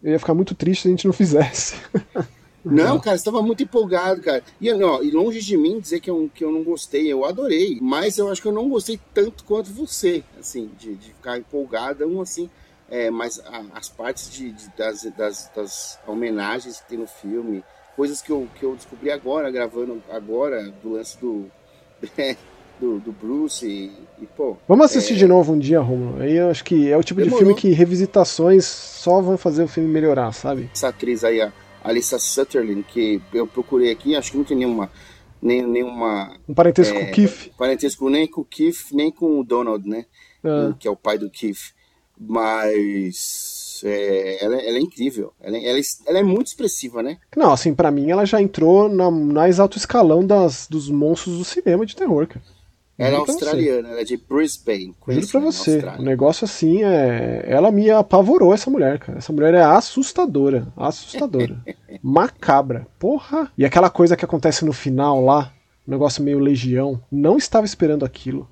eu ia ficar muito triste se a gente não fizesse. Não, cara, estava muito empolgado, cara. E, não, e longe de mim dizer que eu, que eu não gostei, eu adorei. Mas eu acho que eu não gostei tanto quanto você, assim, de, de ficar empolgado, um assim. É, mas a, as partes de, de das, das, das, homenagens que tem no filme, coisas que eu, que eu descobri agora, gravando agora, do lance do. do, do, Bruce e, e, pô. Vamos assistir é... de novo um dia, Romulo. Aí eu acho que é o tipo Demorou. de filme que revisitações só vão fazer o filme melhorar, sabe? Essa atriz aí, a Alissa Sutherland, que eu procurei aqui, acho que não tem nenhuma. Nem, nenhuma. Um parentesco é, com o Keith. Parentesco nem com o Keith, nem com o Donald, né? É. Que é o pai do Keith. Mas. É, ela, ela, é incrível. Ela, ela, ela, é muito expressiva, né? Não, assim, para mim ela já entrou na mais alto escalão das, dos monstros do cinema de terror, cara. Ela é australiana, ela é de Brisbane. Juro pra você, o negócio assim é. Ela me apavorou, essa mulher, cara. Essa mulher é assustadora. Assustadora. Macabra. Porra. E aquela coisa que acontece no final lá, um negócio meio legião, não estava esperando aquilo.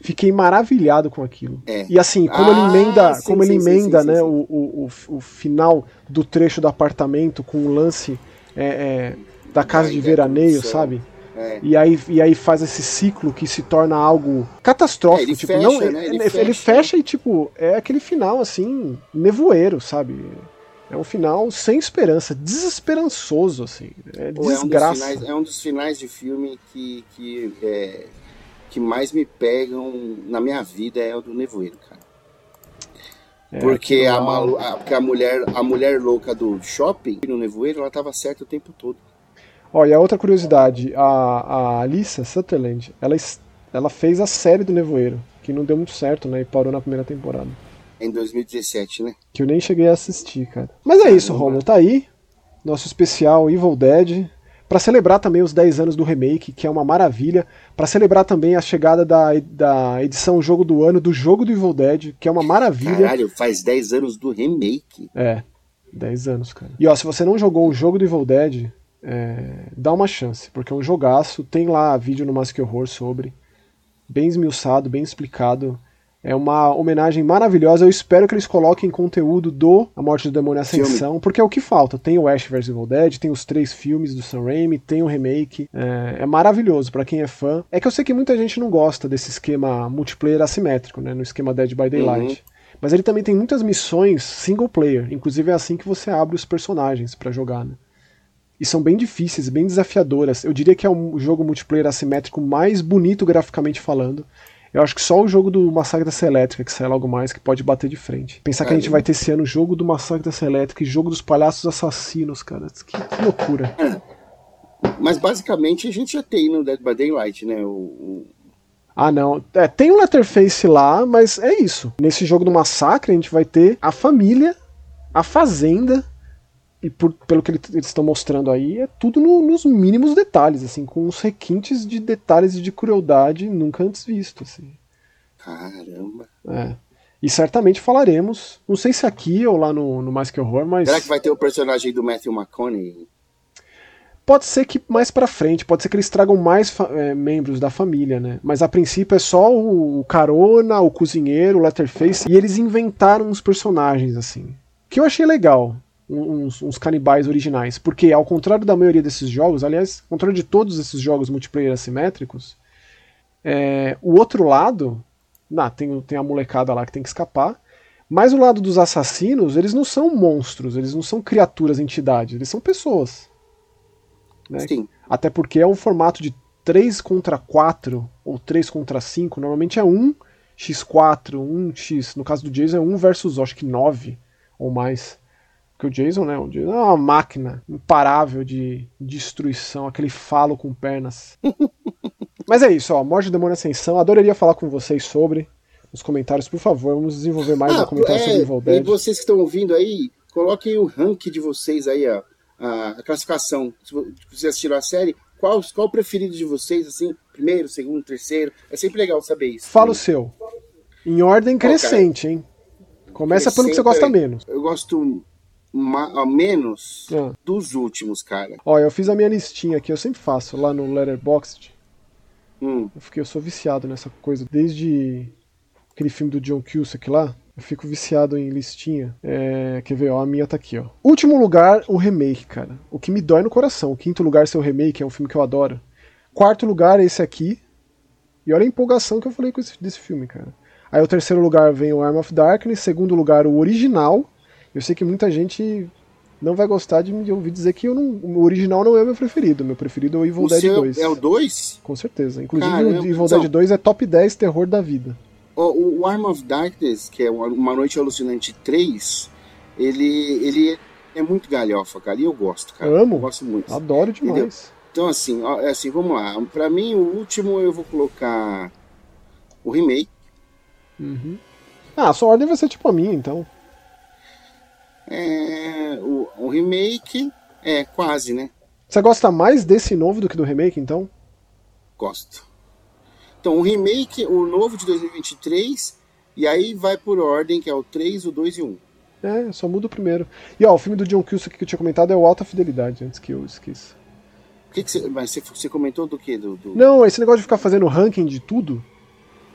Fiquei maravilhado com aquilo. É. E assim, como ah, ele emenda, sim, como sim, ele emenda, sim, né, o, o, o, final do trecho do apartamento com o lance é, é, da casa de veraneio, sabe? É. E, aí, e aí faz esse ciclo que se torna algo catastrófico. É, tipo, fecha, não, né? ele, ele, fecha. ele, fecha. e, tipo, é aquele final assim, nevoeiro, sabe? É um final sem esperança, desesperançoso, assim. É desgraça. É um, finais, é um dos finais, de filme que, que, é, que mais me pegam na minha vida é o do nevoeiro, cara. É, porque, a, a, porque a mulher a mulher louca do shopping no nevoeiro, ela tava certa o tempo todo. Ó, e a outra curiosidade, a, a Alissa Sutherland, ela, ela fez a série do Nevoeiro, que não deu muito certo, né? E parou na primeira temporada. Em 2017, né? Que eu nem cheguei a assistir, cara. Mas é isso, Romulo, tá aí. Nosso especial Evil Dead. Para celebrar também os 10 anos do remake, que é uma maravilha. para celebrar também a chegada da, da edição Jogo do Ano do jogo do Evil Dead, que é uma maravilha. Caralho, faz 10 anos do remake. É, 10 anos, cara. E ó, se você não jogou o jogo do Evil Dead, é, dá uma chance, porque é um jogaço. Tem lá vídeo no Mask Horror sobre. Bem esmiuçado, bem explicado. É uma homenagem maravilhosa. Eu espero que eles coloquem conteúdo do A Morte do Demônio Ascensão, Filme. porque é o que falta. Tem o Ash vs Evil Dead, tem os três filmes do Sam Raimi, tem o remake. É, é maravilhoso para quem é fã. É que eu sei que muita gente não gosta desse esquema multiplayer assimétrico, né? No esquema Dead by Daylight. Uhum. Mas ele também tem muitas missões single player. Inclusive é assim que você abre os personagens para jogar, né? E são bem difíceis, bem desafiadoras. Eu diria que é o jogo multiplayer assimétrico mais bonito graficamente falando. Eu acho que só o jogo do Massacre da Serra Elétrica, que sai logo mais, que pode bater de frente. Pensar que a gente vai ter esse ano o jogo do Massacre da Serra Elétrica e jogo dos palhaços assassinos, cara. Que, que loucura. É. Mas basicamente a gente já tem no Dead by Daylight, né? O. Ah, não. É, tem o Letterface lá, mas é isso. Nesse jogo do Massacre a gente vai ter a família, a fazenda, e por, pelo que eles estão mostrando aí, é tudo no, nos mínimos detalhes, assim, com uns requintes de detalhes e de crueldade nunca antes visto, assim. Caramba. É. E certamente falaremos, não sei se aqui ou lá no, no Mais Que Horror, mas... Será que vai ter o personagem do Matthew McConaughey? Pode ser que mais pra frente, pode ser que eles tragam mais é, membros da família, né? Mas a princípio é só o, o Carona, o Cozinheiro, o Letterface, e eles inventaram uns personagens, assim. Que eu achei legal uns, uns, canibais originais. Porque, ao contrário da maioria desses jogos, aliás, ao contrário de todos esses jogos multiplayer assimétricos, é, o outro lado, nah, tem, tem a molecada lá que tem que escapar, mas o lado dos assassinos, eles não são monstros, eles não são criaturas, entidades, eles são pessoas. Né? Sim. Até porque é um formato de 3 contra 4 ou 3 contra 5, normalmente é 1 x4, 1 x, no caso do Jason é 1 versus acho que 9 ou mais. Porque o Jason, né, o Jason é uma máquina imparável de destruição, aquele falo com pernas. Mas é isso, ó, Morte do Demônio Ascensão, adoraria falar com vocês sobre nos comentários, por favor, vamos desenvolver mais ah, um comentário é, sobre Evil Dead. E vocês que estão ouvindo aí, coloquem o rank de vocês aí, a, a classificação. Se vocês assistiram a série, qual, qual o preferido de vocês, assim, primeiro, segundo, terceiro? É sempre legal saber isso. Fala o seu. Em ordem crescente, hein? Começa pelo que você gosta menos. Eu gosto ma menos ah. dos últimos, cara. Ó, eu fiz a minha listinha aqui, eu sempre faço lá no Letterboxd. Hum. Eu, fiquei, eu sou viciado nessa coisa desde aquele filme do John Cusack lá. Eu fico viciado em listinha. É, quer ver? Ó, a minha tá aqui, ó. Último lugar, o remake, cara. O que me dói no coração. O quinto lugar, seu remake, é um filme que eu adoro. Quarto lugar, esse aqui. E olha a empolgação que eu falei com esse, desse filme, cara. Aí o terceiro lugar vem o Arm of Darkness. Segundo lugar, o original. Eu sei que muita gente não vai gostar de me ouvir dizer que não, o original não é o meu preferido. Meu preferido é o Evil o Dead 2. É o 2? Com certeza. Inclusive Caramba, o Evil Dead 2 então- é top 10 terror da vida. O, o Arm of Darkness, que é Uma Noite Alucinante 3, ele, ele é muito galhofa, cara, e eu gosto, cara. Amo. Eu gosto muito. Adoro demais. Entendeu? Então, assim, é assim, vamos lá. Pra mim, o último eu vou colocar o remake. Uhum. Ah, a sua ordem vai ser tipo a minha, então. É, o, o remake é quase, né? Você gosta mais desse novo do que do remake, então? Gosto. Então, o remake, o novo de 2023, e aí vai por ordem, que é o 3, o 2 e o 1. É, só muda o primeiro. E ó, o filme do John Cusack que eu tinha comentado é o Alta Fidelidade, antes que eu esqueça. Que que você, mas você, você comentou do que? Do, do, Não, esse negócio de ficar fazendo ranking de tudo.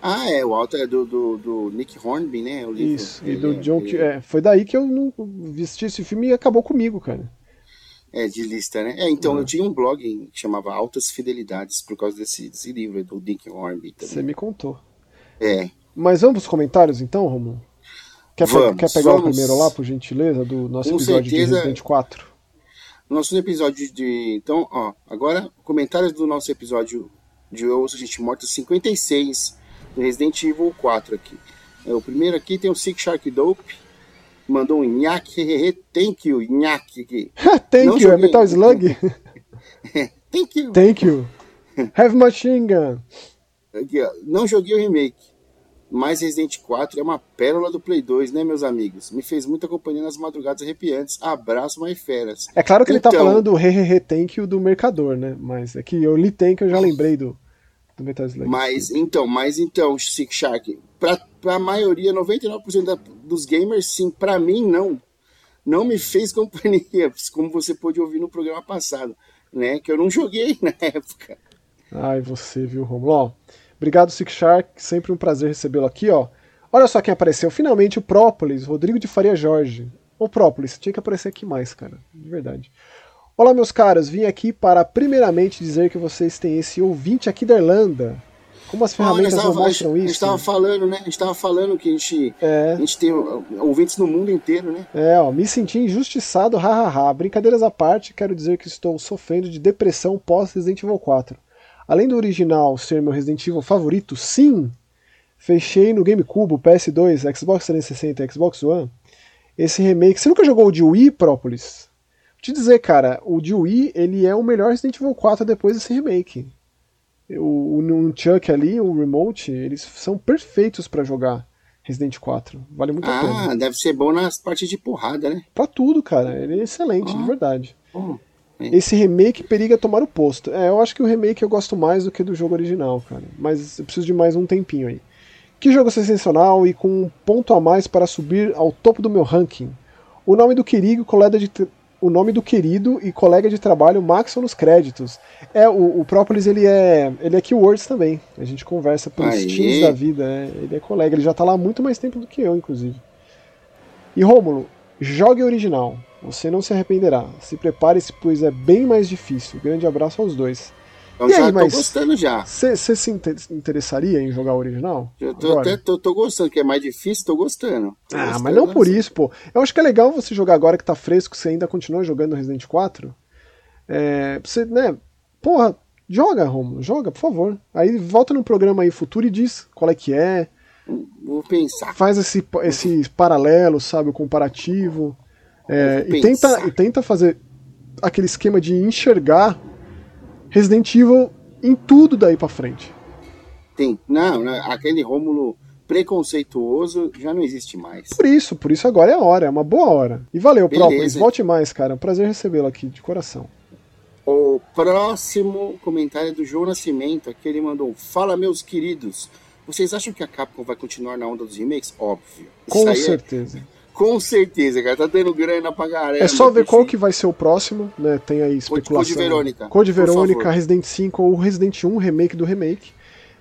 Ah, é, o Alta é do, do, do Nick Hornby, né? O livro. Isso, e do é, John ele... é, Foi daí que eu não assisti esse filme e acabou comigo, cara. É, de lista, né? É, então, uhum. eu tinha um blog que chamava Altas Fidelidades por causa desse, desse livro do Dick Hornby. Você me contou. É. Mas vamos comentários, então, Romulo? Quer, vamos, quer pegar vamos. o primeiro lá, por gentileza, do nosso Com episódio certeza, de Resident 4? Nosso episódio de... Então, ó, agora, comentários do nosso episódio de Ouça Gente Morta 56, do Resident Evil 4 aqui. É, o primeiro aqui tem o Sick Shark Dope, mandou um nhaque, thank you, nhaque. thank Não you, é Metal Slug? thank you. Thank you. Have Machine Gun. Aqui, ó. Não joguei o remake, mas Resident 4 é uma pérola do Play 2, né, meus amigos? Me fez muita companhia nas madrugadas arrepiantes. Abraço, mais feras. É claro que então, ele tá então- falando do Hehehe Thank You do Mercador, né? Mas é que eu li Thank eu já lembrei do, do Metal Slug. Mas então, mas então, Sick Shark, pra, pra maioria, 99% da, dos gamers, sim. Pra mim, não. Não me fez companhia, como você pôde ouvir no programa passado, né? Que eu não joguei na época. Ai, você, viu, Romulo? Obrigado, Sick Shark. Sempre um prazer recebê-lo aqui, ó. Olha só quem apareceu. Finalmente o Própolis, Rodrigo de Faria Jorge. Ô Própolis, tinha que aparecer aqui mais, cara. De verdade. Olá, meus caros, vim aqui para primeiramente dizer que vocês têm esse ouvinte aqui da Irlanda. Como as ferramentas não mostram isso? A gente estava falando, né? A gente estava falando que a gente, é. a gente tem ouvintes no mundo inteiro, né? É, ó, me senti injustiçado, hahaha. Brincadeiras à parte, quero dizer que estou sofrendo de depressão pós Resident Evil 4. Além do original ser meu Resident Evil favorito, sim, fechei no GameCube, PS2, Xbox 360 e Xbox One. Esse remake. Você nunca jogou o de Wii, Própolis? Te dizer, cara, o de Wii, ele é o melhor Resident Evil 4 depois desse remake. O, o Chuck ali, o Remote, eles são perfeitos para jogar Resident 4. Vale muito ah, a pena. Ah, deve ser bom nas partes de porrada, né? Pra tudo, cara. Ele é excelente, de verdade. é. Esse remake periga tomar o posto. É, eu acho que o remake eu gosto mais do que do jogo original, cara. Mas eu preciso de mais um tempinho aí. Que jogo sensacional e com um ponto a mais para subir ao topo do meu ranking. O nome do Querigo, colega de, o nome do querido e colega de trabalho Maxon nos créditos. É, o, o Própolis ele é, ele é Keywords também. A gente conversa por Steams da vida. É, ele é colega, ele já tá lá há muito mais tempo do que eu, inclusive. E Rômulo, jogue original. Você não se arrependerá. Se prepare-se, pois é bem mais difícil. Grande abraço aos dois. Eu e já aí, tô gostando já. Você se interessaria em jogar o original? Eu tô, agora? até tô, tô, gostando, que é mais difícil, tô gostando. Tô ah, gostando mas não por isso, pô. Eu acho que é legal você jogar agora que tá fresco, você ainda continua jogando Resident 4. É, você, né? Porra, Joga, Romulo, joga, por favor. Aí volta no programa aí futuro e diz qual é que é. Vou pensar. Faz esse, esse paralelo, sabe, o comparativo. É, e, tenta, e tenta fazer aquele esquema de enxergar Resident Evil em tudo daí para frente. Tem. Não, não, aquele Rômulo preconceituoso já não existe mais. Por isso, por isso agora é a hora, é uma boa hora. E valeu, Própolis, volte mais, cara. É um prazer recebê-lo aqui, de coração. O próximo comentário é do João Nascimento, aqui ele mandou: Fala, meus queridos. Vocês acham que a Capcom vai continuar na onda dos remakes? Óbvio. Com é certeza. É... Com certeza, cara. Tá dando grana pra caramba. É só ver qual que vai ser o próximo, né? Tem aí especulação. Code Verônica. Code Verônica, Resident 5 ou Resident 1, remake do remake.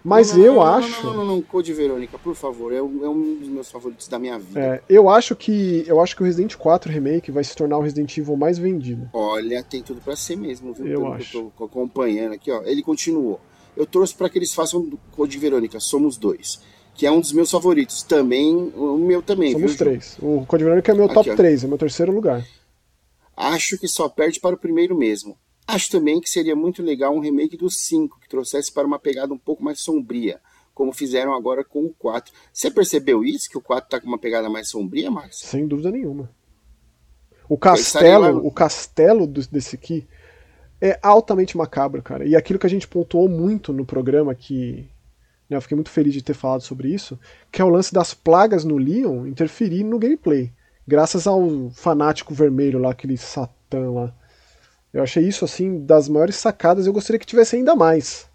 Mas não, não, eu não, acho. Não, não, não, não, Code Verônica, por favor. É um, é um dos meus favoritos da minha vida. É, eu acho que. Eu acho que o Resident 4 Remake vai se tornar o Resident Evil mais vendido. Olha, tem tudo para ser mesmo, viu? Eu acho. Que eu tô acompanhando aqui, ó. Ele continuou. Eu trouxe para que eles façam Code Verônica, somos dois que é um dos meus favoritos. Também, o meu também. Somos viu, três. O Code Verônica é meu Aqui, top ó. 3, é meu terceiro lugar. Acho que só perde para o primeiro mesmo. Acho também que seria muito legal um remake do 5, que trouxesse para uma pegada um pouco mais sombria, como fizeram agora com o 4. Você percebeu isso? Que o 4 está com uma pegada mais sombria, Max? Sem dúvida nenhuma. O castelo, o castelo desse aqui é altamente macabro, cara. E aquilo que a gente pontuou muito no programa que né, eu fiquei muito feliz de ter falado sobre isso, que é o lance das plagas no Leon interferir no gameplay, graças ao fanático vermelho lá, aquele satã lá. Eu achei isso, assim, das maiores sacadas, eu gostaria que tivesse ainda mais,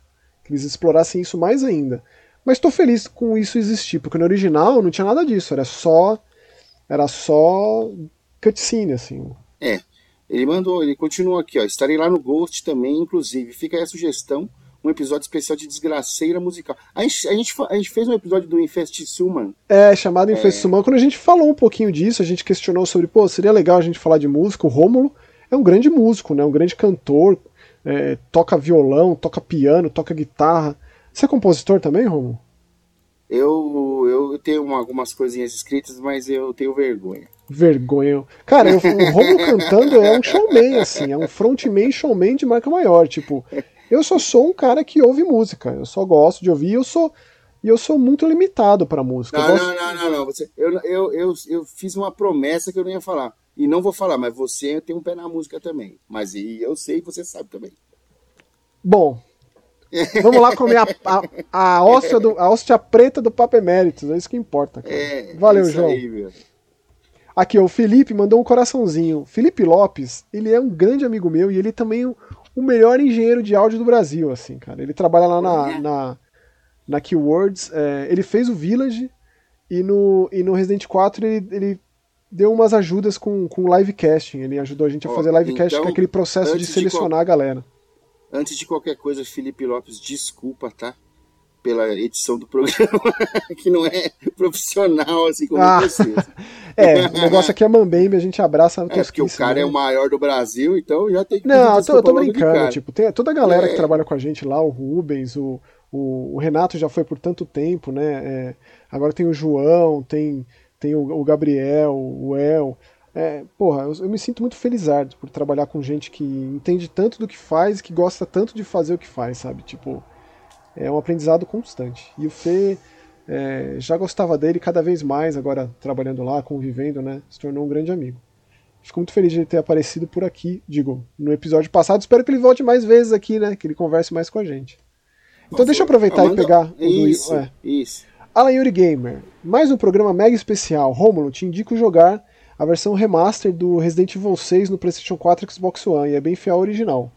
que eles explorassem isso mais ainda. Mas estou feliz com isso existir, porque no original não tinha nada disso, era só era só cutscene, assim. É, ele mandou, ele continua aqui, ó, estarei lá no Ghost também, inclusive, fica aí a sugestão um episódio especial de desgraceira musical. A gente, a gente, a gente fez um episódio do Infest Suman. É, chamado Infest é... Suman. Quando a gente falou um pouquinho disso, a gente questionou sobre, pô, seria legal a gente falar de música. O Rômulo é um grande músico, né? Um grande cantor, é, toca violão, toca piano, toca guitarra. Você é compositor também, Rômulo? Eu, eu tenho algumas coisinhas escritas, mas eu tenho vergonha. Vergonha. Cara, eu, o Romulo cantando é um showman, assim, é um frontman showman de marca maior. Tipo, eu só sou um cara que ouve música. Eu só gosto de ouvir. Eu sou e eu sou muito limitado para música. Não, gosto... não, não, não, não. Você, eu, eu, eu, eu fiz uma promessa que eu não ia falar. E não vou falar, mas você tem um pé na música também. Mas e eu sei, você sabe também. Bom, vamos lá comer a, a, a, hóstia do, a hóstia preta do Papo Eméritos. É isso que importa. Cara. É, Valeu, João. Aí, Aqui, o Felipe mandou um coraçãozinho. Felipe Lopes, ele é um grande amigo meu e ele também o melhor engenheiro de áudio do Brasil, assim, cara. Ele trabalha lá na, na, na Keywords, é, ele fez o Village e no, e no Resident 4 ele, ele deu umas ajudas com, com livecasting. Ele ajudou a gente a fazer livecasting, então, que é aquele processo de selecionar de a galera. Antes de qualquer coisa, Felipe Lopes, desculpa, tá? Pela edição do programa, que não é profissional assim como ah, você. é, o negócio aqui é Mambembe, a gente abraça É, porque o cara né? é o maior do Brasil, então já tem que Não, eu tô, eu tô brincando, tipo, tem toda a galera é. que trabalha com a gente lá, o Rubens, o, o, o Renato já foi por tanto tempo, né? É, agora tem o João, tem, tem o, o Gabriel, o El. É, porra, eu, eu, me sinto muito felizardo por trabalhar com gente que entende tanto do que faz, que gosta tanto de fazer o que faz, sabe? Tipo, é um aprendizado constante. E o Fê é, já gostava dele cada vez mais, agora trabalhando lá, convivendo, né? Se tornou um grande amigo. Fico muito feliz de ele ter aparecido por aqui, digo, no episódio passado. Espero que ele volte mais vezes aqui, né? Que ele converse mais com a gente. Então deixa eu aproveitar e pegar isso, o do, é. isso. Alan Yuri Gamer, mais um programa mega especial. Rômulo, te indico jogar a versão remaster do Resident Evil 6 no PlayStation 4 e Xbox One, e é bem fiel ao original.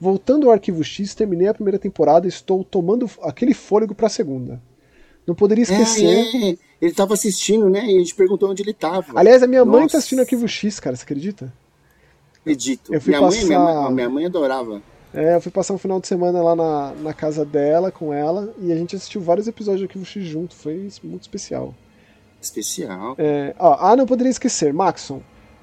Voltando ao Arquivo X, terminei a primeira temporada e estou tomando aquele fôlego para a segunda. Não poderia esquecer. É, é. Ele estava assistindo, né? E a gente perguntou onde ele estava. Aliás, a minha Nossa. mãe está assistindo Arquivo X, cara, você acredita? Acredito. Eu fui minha, passar... mãe, minha, minha mãe adorava. É, eu fui passar um final de semana lá na, na casa dela, com ela, e a gente assistiu vários episódios de Arquivo X junto. Foi muito especial. Especial. É, ó, ah, não poderia esquecer. Maxon,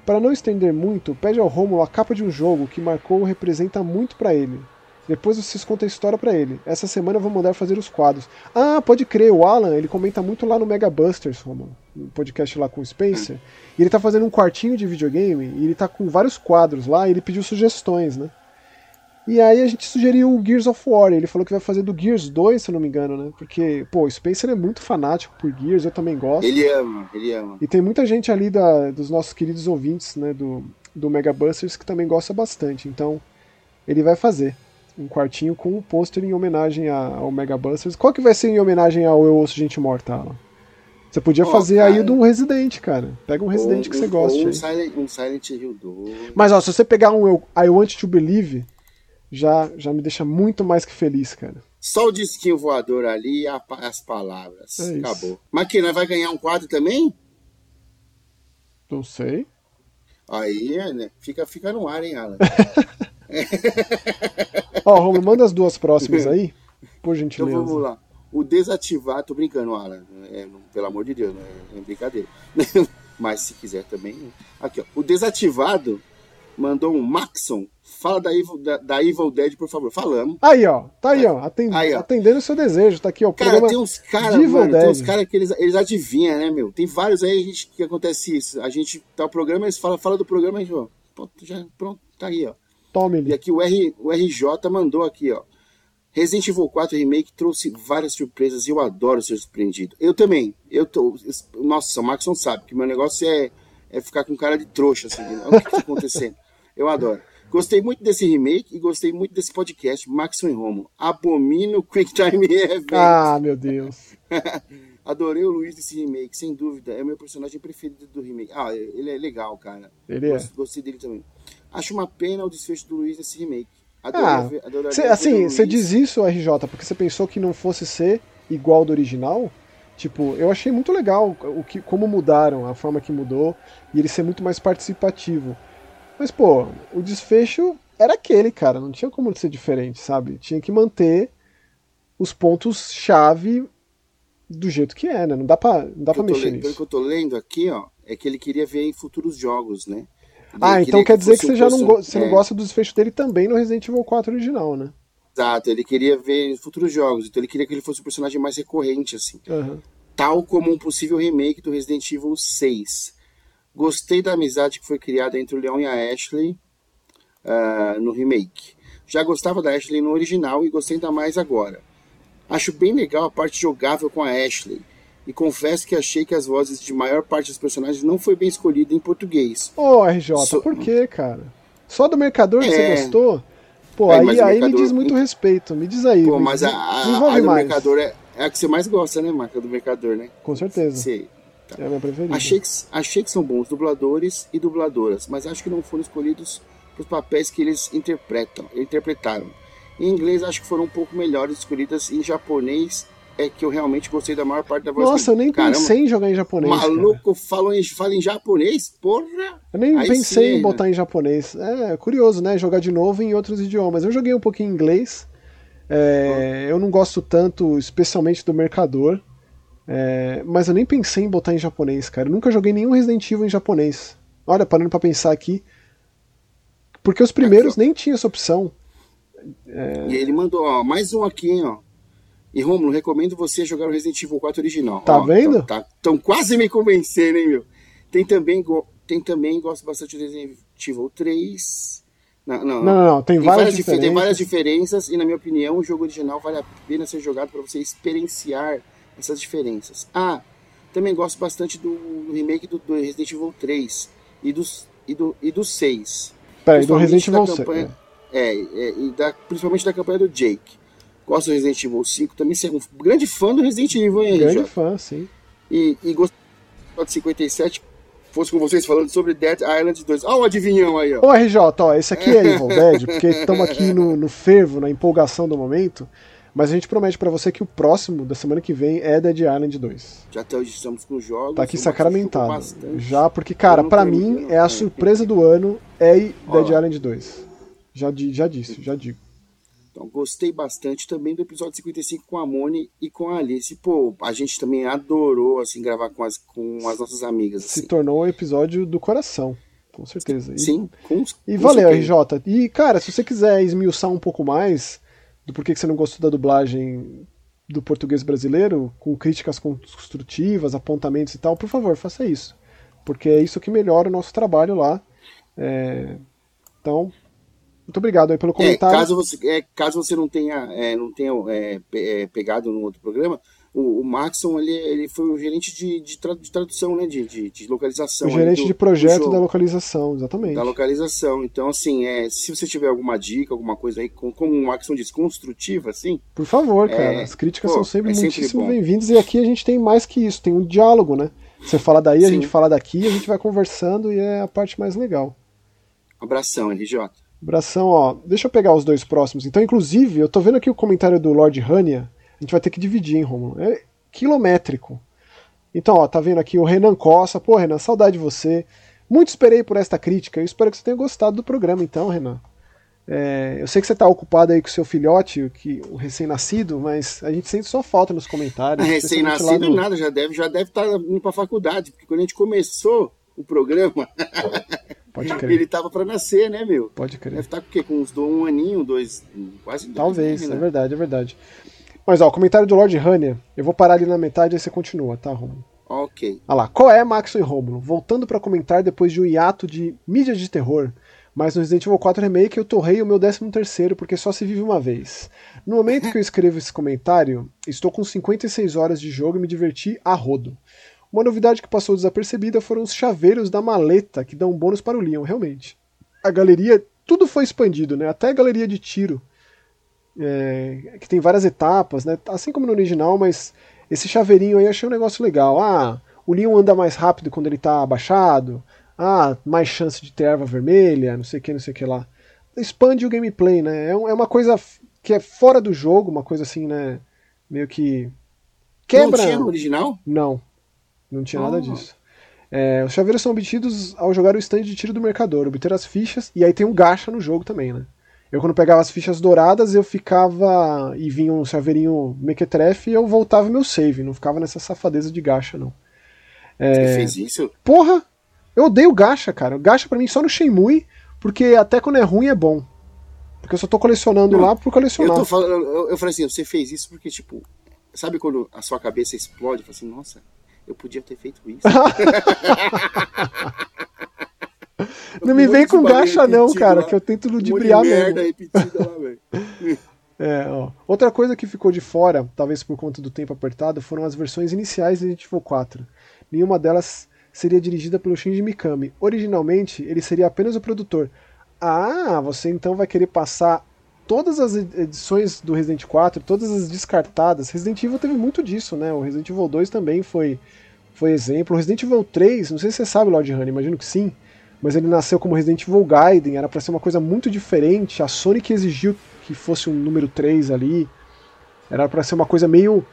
para não estender muito, pede ao Romulo a capa de um jogo que marcou ou representa muito para ele. Depois vocês contam a história para ele. Essa semana eu vou mandar fazer os quadros. Ah, pode crer, o Alan, ele comenta muito lá no Mega Busters, Romulo, no podcast lá com o Spencer. E ele tá fazendo um quartinho de videogame e ele tá com vários quadros lá e ele pediu sugestões, né? E aí a gente sugeriu o Gears of War. Ele falou que vai fazer do Gears 2, se eu não me engano, né? Porque, pô, o Spencer é muito fanático por Gears, eu também gosto. Ele ama, ele ama. E tem muita gente ali da, dos nossos queridos ouvintes, né, do, do Mega Busters, que também gosta bastante. Então, ele vai fazer um quartinho com um pôster em homenagem ao Mega Busters. Qual que vai ser em homenagem ao Eu Ouço Gente Morta, Alan? Você podia oh, fazer cara. aí do um Resident, cara. Pega um Resident que você gosta. Um Silent, um Silent Hill 2. Mas, ó, se você pegar um I Want to Believe já, já me deixa muito mais que feliz, cara. Só o disquinho voador ali e as palavras. É Acabou. Mas que nós vai ganhar um quadro também? Não sei. Aí, né? Fica, fica no ar, hein, Alan? Ó, Romulo, manda as duas próximas aí, por gentileza. Então vamos lá. O desativar, tô brincando, Alan. É, pelo amor de Deus, é, é brincadeira. Mas se quiser também. Aqui, ó. O desativado mandou um Maxon. Fala da Evil, da, da Evil Dead, por favor. Falamos. Aí, ó. Tá aí, ó. Atend, aí, ó. Atendendo o seu desejo. Tá aqui, ó. Cara, tem uns caras, mano. Dead. Tem uns caras que eles, eles adivinham, né, meu? Tem vários aí gente, que acontece isso. A gente tá o programa, eles falam fala do programa, a gente, ó. Pronto, já, pronto, tá aí, ó. Tome E aqui o, R, o RJ mandou aqui, ó. Resident Evil 4 Remake trouxe várias surpresas e eu adoro ser surpreendido. Eu também. Eu tô. Nossa, o Maxon sabe que meu negócio é, é ficar com cara de trouxa, assim. Olha o que tá acontecendo. Eu adoro. Gostei muito desse remake e gostei muito desse podcast, Maxon e Romo. Abomino Quick Time Event. Ah, meu Deus. Adorei o Luiz desse remake, sem dúvida. É o meu personagem preferido do remake. Ah, ele é legal, cara. Ele é. Gostei dele também. Acho uma pena o desfecho do Luiz nesse remake. Adorei, ah, cê, assim, você diz isso, RJ, porque você pensou que não fosse ser igual do original? Tipo, eu achei muito legal o que, como mudaram, a forma que mudou, e ele ser muito mais participativo. Mas, pô, o desfecho era aquele, cara. Não tinha como ser diferente, sabe? Tinha que manter os pontos-chave do jeito que é, né? Não dá pra, não dá pra mexer lendo, nisso. Pelo que eu tô lendo aqui, ó, é que ele queria ver em futuros jogos, né? Ele ah, então quer que dizer que você já não, go você é. não gosta do desfecho dele também no Resident Evil 4 original, né? Exato, ele queria ver em futuros jogos, então ele queria que ele fosse um personagem mais recorrente, assim. Uhum. Tal como um possível remake do Resident Evil 6. Gostei da amizade que foi criada entre o Leon e a Ashley uh, no remake. Já gostava da Ashley no original e gostei ainda mais agora. Acho bem legal a parte jogável com a Ashley. E confesso que achei que as vozes de maior parte dos personagens não foi bem escolhida em português. Ô, oh, RJ, so... por que, cara? Só do Mercador é... você gostou? Pô, é, aí, aí me diz muito respeito. Me diz aí. Pô, mas a, a, a do mais. Mercador é, é, a que você mais gosta, né, Marca? Do Mercador, né? Com certeza. Sei. Tá. É a minha preferida. Achei que, achei que são bons dubladores e dubladoras, mas acho que não foram escolhidos para os papéis que eles interpretam, interpretaram. Em inglês, acho que foram um pouco melhores escolhidas. Em japonês, é que eu realmente gostei da maior parte da voz. Nossa, eu nem Caramba, pensei em jogar em japonês. Maluco fala em, fala em japonês? Porra! Eu nem Aí pensei sim, em botar em japonês. É curioso, né? Jogar de novo em outros idiomas. Eu joguei um pouquinho em inglês. É, eu não gosto tanto, especialmente do Mercador. É, mas eu nem pensei em botar em japonês, cara. Eu nunca joguei nenhum Resident Evil em japonês. Olha, parando pra pensar aqui. Porque os primeiros aqui, nem tinha essa opção. É... E ele mandou, ó, mais um aqui, ó. E Romulo, recomendo você jogar o Resident Evil 4 original. Tá ó, vendo? Estão tá, quase me convencendo, hein, meu? Tem também, tem também, gosto bastante do Resident Evil 3. Não, não, não, não tem, tem, várias, várias diferenças. Tem várias diferenças e, na minha opinião, o jogo original vale a pena ser jogado para você experienciar essas diferenças. Ah, também gosto bastante do, do remake do, do, Resident Evil 3 e, dos, e, do, e do 6. Peraí, do Resident Evil 6. É, é, e da, principalmente da campanha do Jake. Gosto do Resident Evil 5, também ser um grande fã do Resident Evil, hein, Grande fã, sim. E, e gosto do 57, fosse com vocês falando sobre Dead Island 2. Ó, o adivinhão aí, ó. Ô, RJ, ó, esse aqui é Evil Dead, porque estamos aqui no, no fervo, na empolgação do momento. Mas a gente promete para você que o próximo da semana que vem é Dead Island 2. Já estamos com jogos. Tá aqui sacramentado. Já, porque, cara, para mim é a surpresa do ano é Dead Island 2. Já, já disse, já digo. Então, gostei bastante também do episódio 55 com a Moni e com a Alice. Pô, a gente também adorou, assim, gravar com as, com as nossas amigas. Assim. Se tornou um episódio do coração, com certeza. E, Sim, com, E com valeu, certeza. RJ. E, cara, se você quiser esmiuçar um pouco mais do porquê que você não gostou da dublagem do português brasileiro, com críticas construtivas, apontamentos e tal, por favor, faça isso. Porque é isso que melhora o nosso trabalho lá. É... Então, Muito obrigado aí pelo comentário. É, caso, você, é, caso você não tenha, é, não tenha é, é, pegado no outro programa, o, o Maxon ele, ele foi o gerente de, de, tradução, né? De, de, de localização. O gerente do, de projeto da localização, exatamente. Da localização. Então, assim, é, se você tiver alguma dica, alguma coisa aí, com, como o Maxon diz, construtiva, assim. Por favor, cara. É, As críticas pô, são sempre é muitíssimo bem-vindas. E aqui a gente tem mais que isso, tem um diálogo, né? Você fala daí, Sim. a gente fala daqui, a gente vai conversando e é a parte mais legal. Abração, RJ. Abração, ó. Deixa eu pegar os dois próximos. Então, inclusive, eu tô vendo aqui o comentário do Lord Hania. A gente vai ter que dividir, hein, Romulo? É quilométrico. Então, ó, tá vendo aqui o Renan Costa. Pô, Renan, saudade de você. Muito esperei por esta crítica. Eu espero que você tenha gostado do programa, então, Renan. É, eu sei que você está ocupado aí com o seu filhote, que, o recém-nascido, mas a gente sente só falta nos comentários. Recém-nascido nada, já deve já deve estar tá indo para a faculdade, porque quando a gente começou o programa, Pode crer. ele estava para nascer, né, meu? Pode crer. Deve estar tá com o quê? Com uns um aninho, dois, quase dois. Talvez, né? é verdade, é verdade. Mas ó, o comentário do Lord Hania, eu vou parar ali na metade e você continua, tá, Romulo? Ok. Olha lá, qual é Max e Romulo? Voltando para comentar depois de um hiato de mídia de terror, mas no Resident Evil 4 Remake eu torrei o meu 13 terceiro porque só se vive uma vez. No momento que eu escrevo esse comentário, estou com 56 horas de jogo e me diverti a rodo. Uma novidade que passou desapercebida foram os chaveiros da maleta que dão bônus para o Leon, realmente. A galeria, tudo foi expandido, né? Até a galeria de tiro é, que tem várias etapas, né? Assim como no original, mas esse chaveirinho aí eu achei um negócio legal. Ah, o Leon anda mais rápido quando ele tá abaixado. Ah, mais chance de ter erva vermelha, não sei o que, não sei o que lá. Expande o gameplay, né? É, é uma coisa que é fora do jogo, uma coisa assim, né? Meio que. Quebra. Não tinha no original? Não. Não tinha oh. nada disso. É, os chaveiros são obtidos ao jogar o stand de tiro do mercador, obter as fichas, e aí tem um gacha no jogo também, né? Eu, quando pegava as fichas douradas, eu ficava. e vinha um chaveirinho mequetrefe e eu voltava meu save. Não ficava nessa safadeza de gacha, não. É... Você fez isso? Porra! Eu odeio gacha, cara. Gacha para mim só no Shenmue, porque até quando é ruim é bom. Porque eu só tô colecionando não, lá por colecionar. Eu, falando, eu, eu, falei assim, você fez isso porque, tipo, sabe quando a sua cabeça explode? Eu falei assim, nossa, eu podia ter feito isso. não me vem com gacha não, cara, lá, que eu tento ludibriar mesmo. Lá, é, ó. Outra coisa que ficou de fora, talvez por conta do tempo apertado, foram as versões iniciais de Resident Evil 4. Nenhuma delas seria dirigida pelo Shinji Mikami. Originalmente, ele seria apenas o produtor. Ah, você então vai querer passar todas as edições do Resident 4, todas as descartadas. Resident Evil teve muito disso, né? O Resident Evil 2 também foi, foi exemplo. O Resident Evil 3, não sei se você sabe, Lord Honey, imagino que sim mas ele nasceu como Resident Evil Gaiden, era para ser uma coisa muito diferente. A Sony que exigiu que fosse um número 3 ali. Era para ser uma coisa meio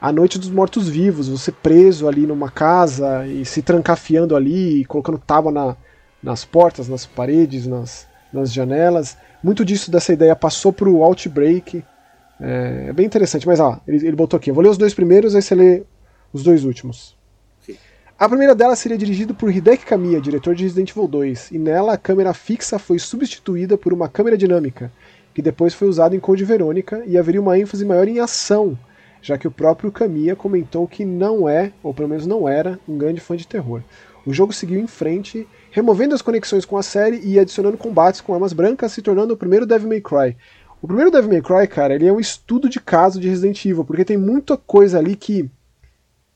a noite dos mortos-vivos, você preso ali numa casa e se trancafiando ali, colocando tábua na, nas portas, nas paredes, nas, nas janelas. Muito disso dessa ideia passou pro Outbreak. É, é bem interessante, mas ó, ele, ele botou aqui. Eu vou ler os dois primeiros, aí você lê os dois últimos. A primeira delas seria dirigida por Hideki Kamiya, diretor de Resident Evil 2, e nela a câmera fixa foi substituída por uma câmera dinâmica, que depois foi usada em Code Verônica e haveria uma ênfase maior em ação, já que o próprio Kamiya comentou que não é, ou pelo menos não era, um grande fã de terror. O jogo seguiu em frente, removendo as conexões com a série e adicionando combates com armas brancas, se tornando o primeiro Devil May Cry. O primeiro Devil May Cry, cara, ele é um estudo de caso de Resident Evil, porque tem muita coisa ali que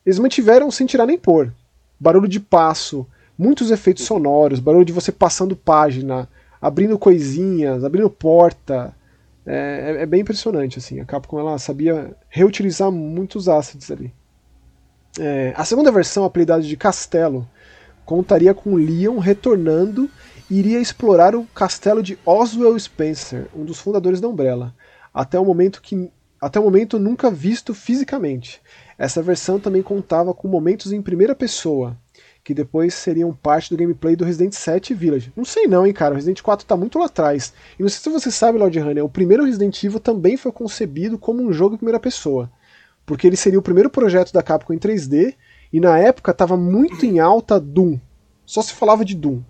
eles mantiveram sem tirar nem pôr barulho de passo, muitos efeitos sonoros, barulho de você passando página, abrindo coisinhas, abrindo porta. É, é, é bem impressionante, assim. A Capcom ela sabia reutilizar muitos assets ali. É, a segunda versão, apelidada de Castelo, contaria com Leon retornando e iria explorar o castelo de Oswell Spencer, um dos fundadores da Umbrella, até o momento que até o momento nunca visto fisicamente. Essa versão também contava com momentos em primeira pessoa, que depois seriam parte do gameplay do Resident 7 Village. Não sei não, hein, cara, o Resident 4 tá muito lá atrás. E não sei se você sabe, Lord Honey, o primeiro Resident Evil também foi concebido como um jogo em primeira pessoa. Porque ele seria o primeiro projeto da Capcom em 3D, e na época estava muito em alta Doom. Só se falava de Doom.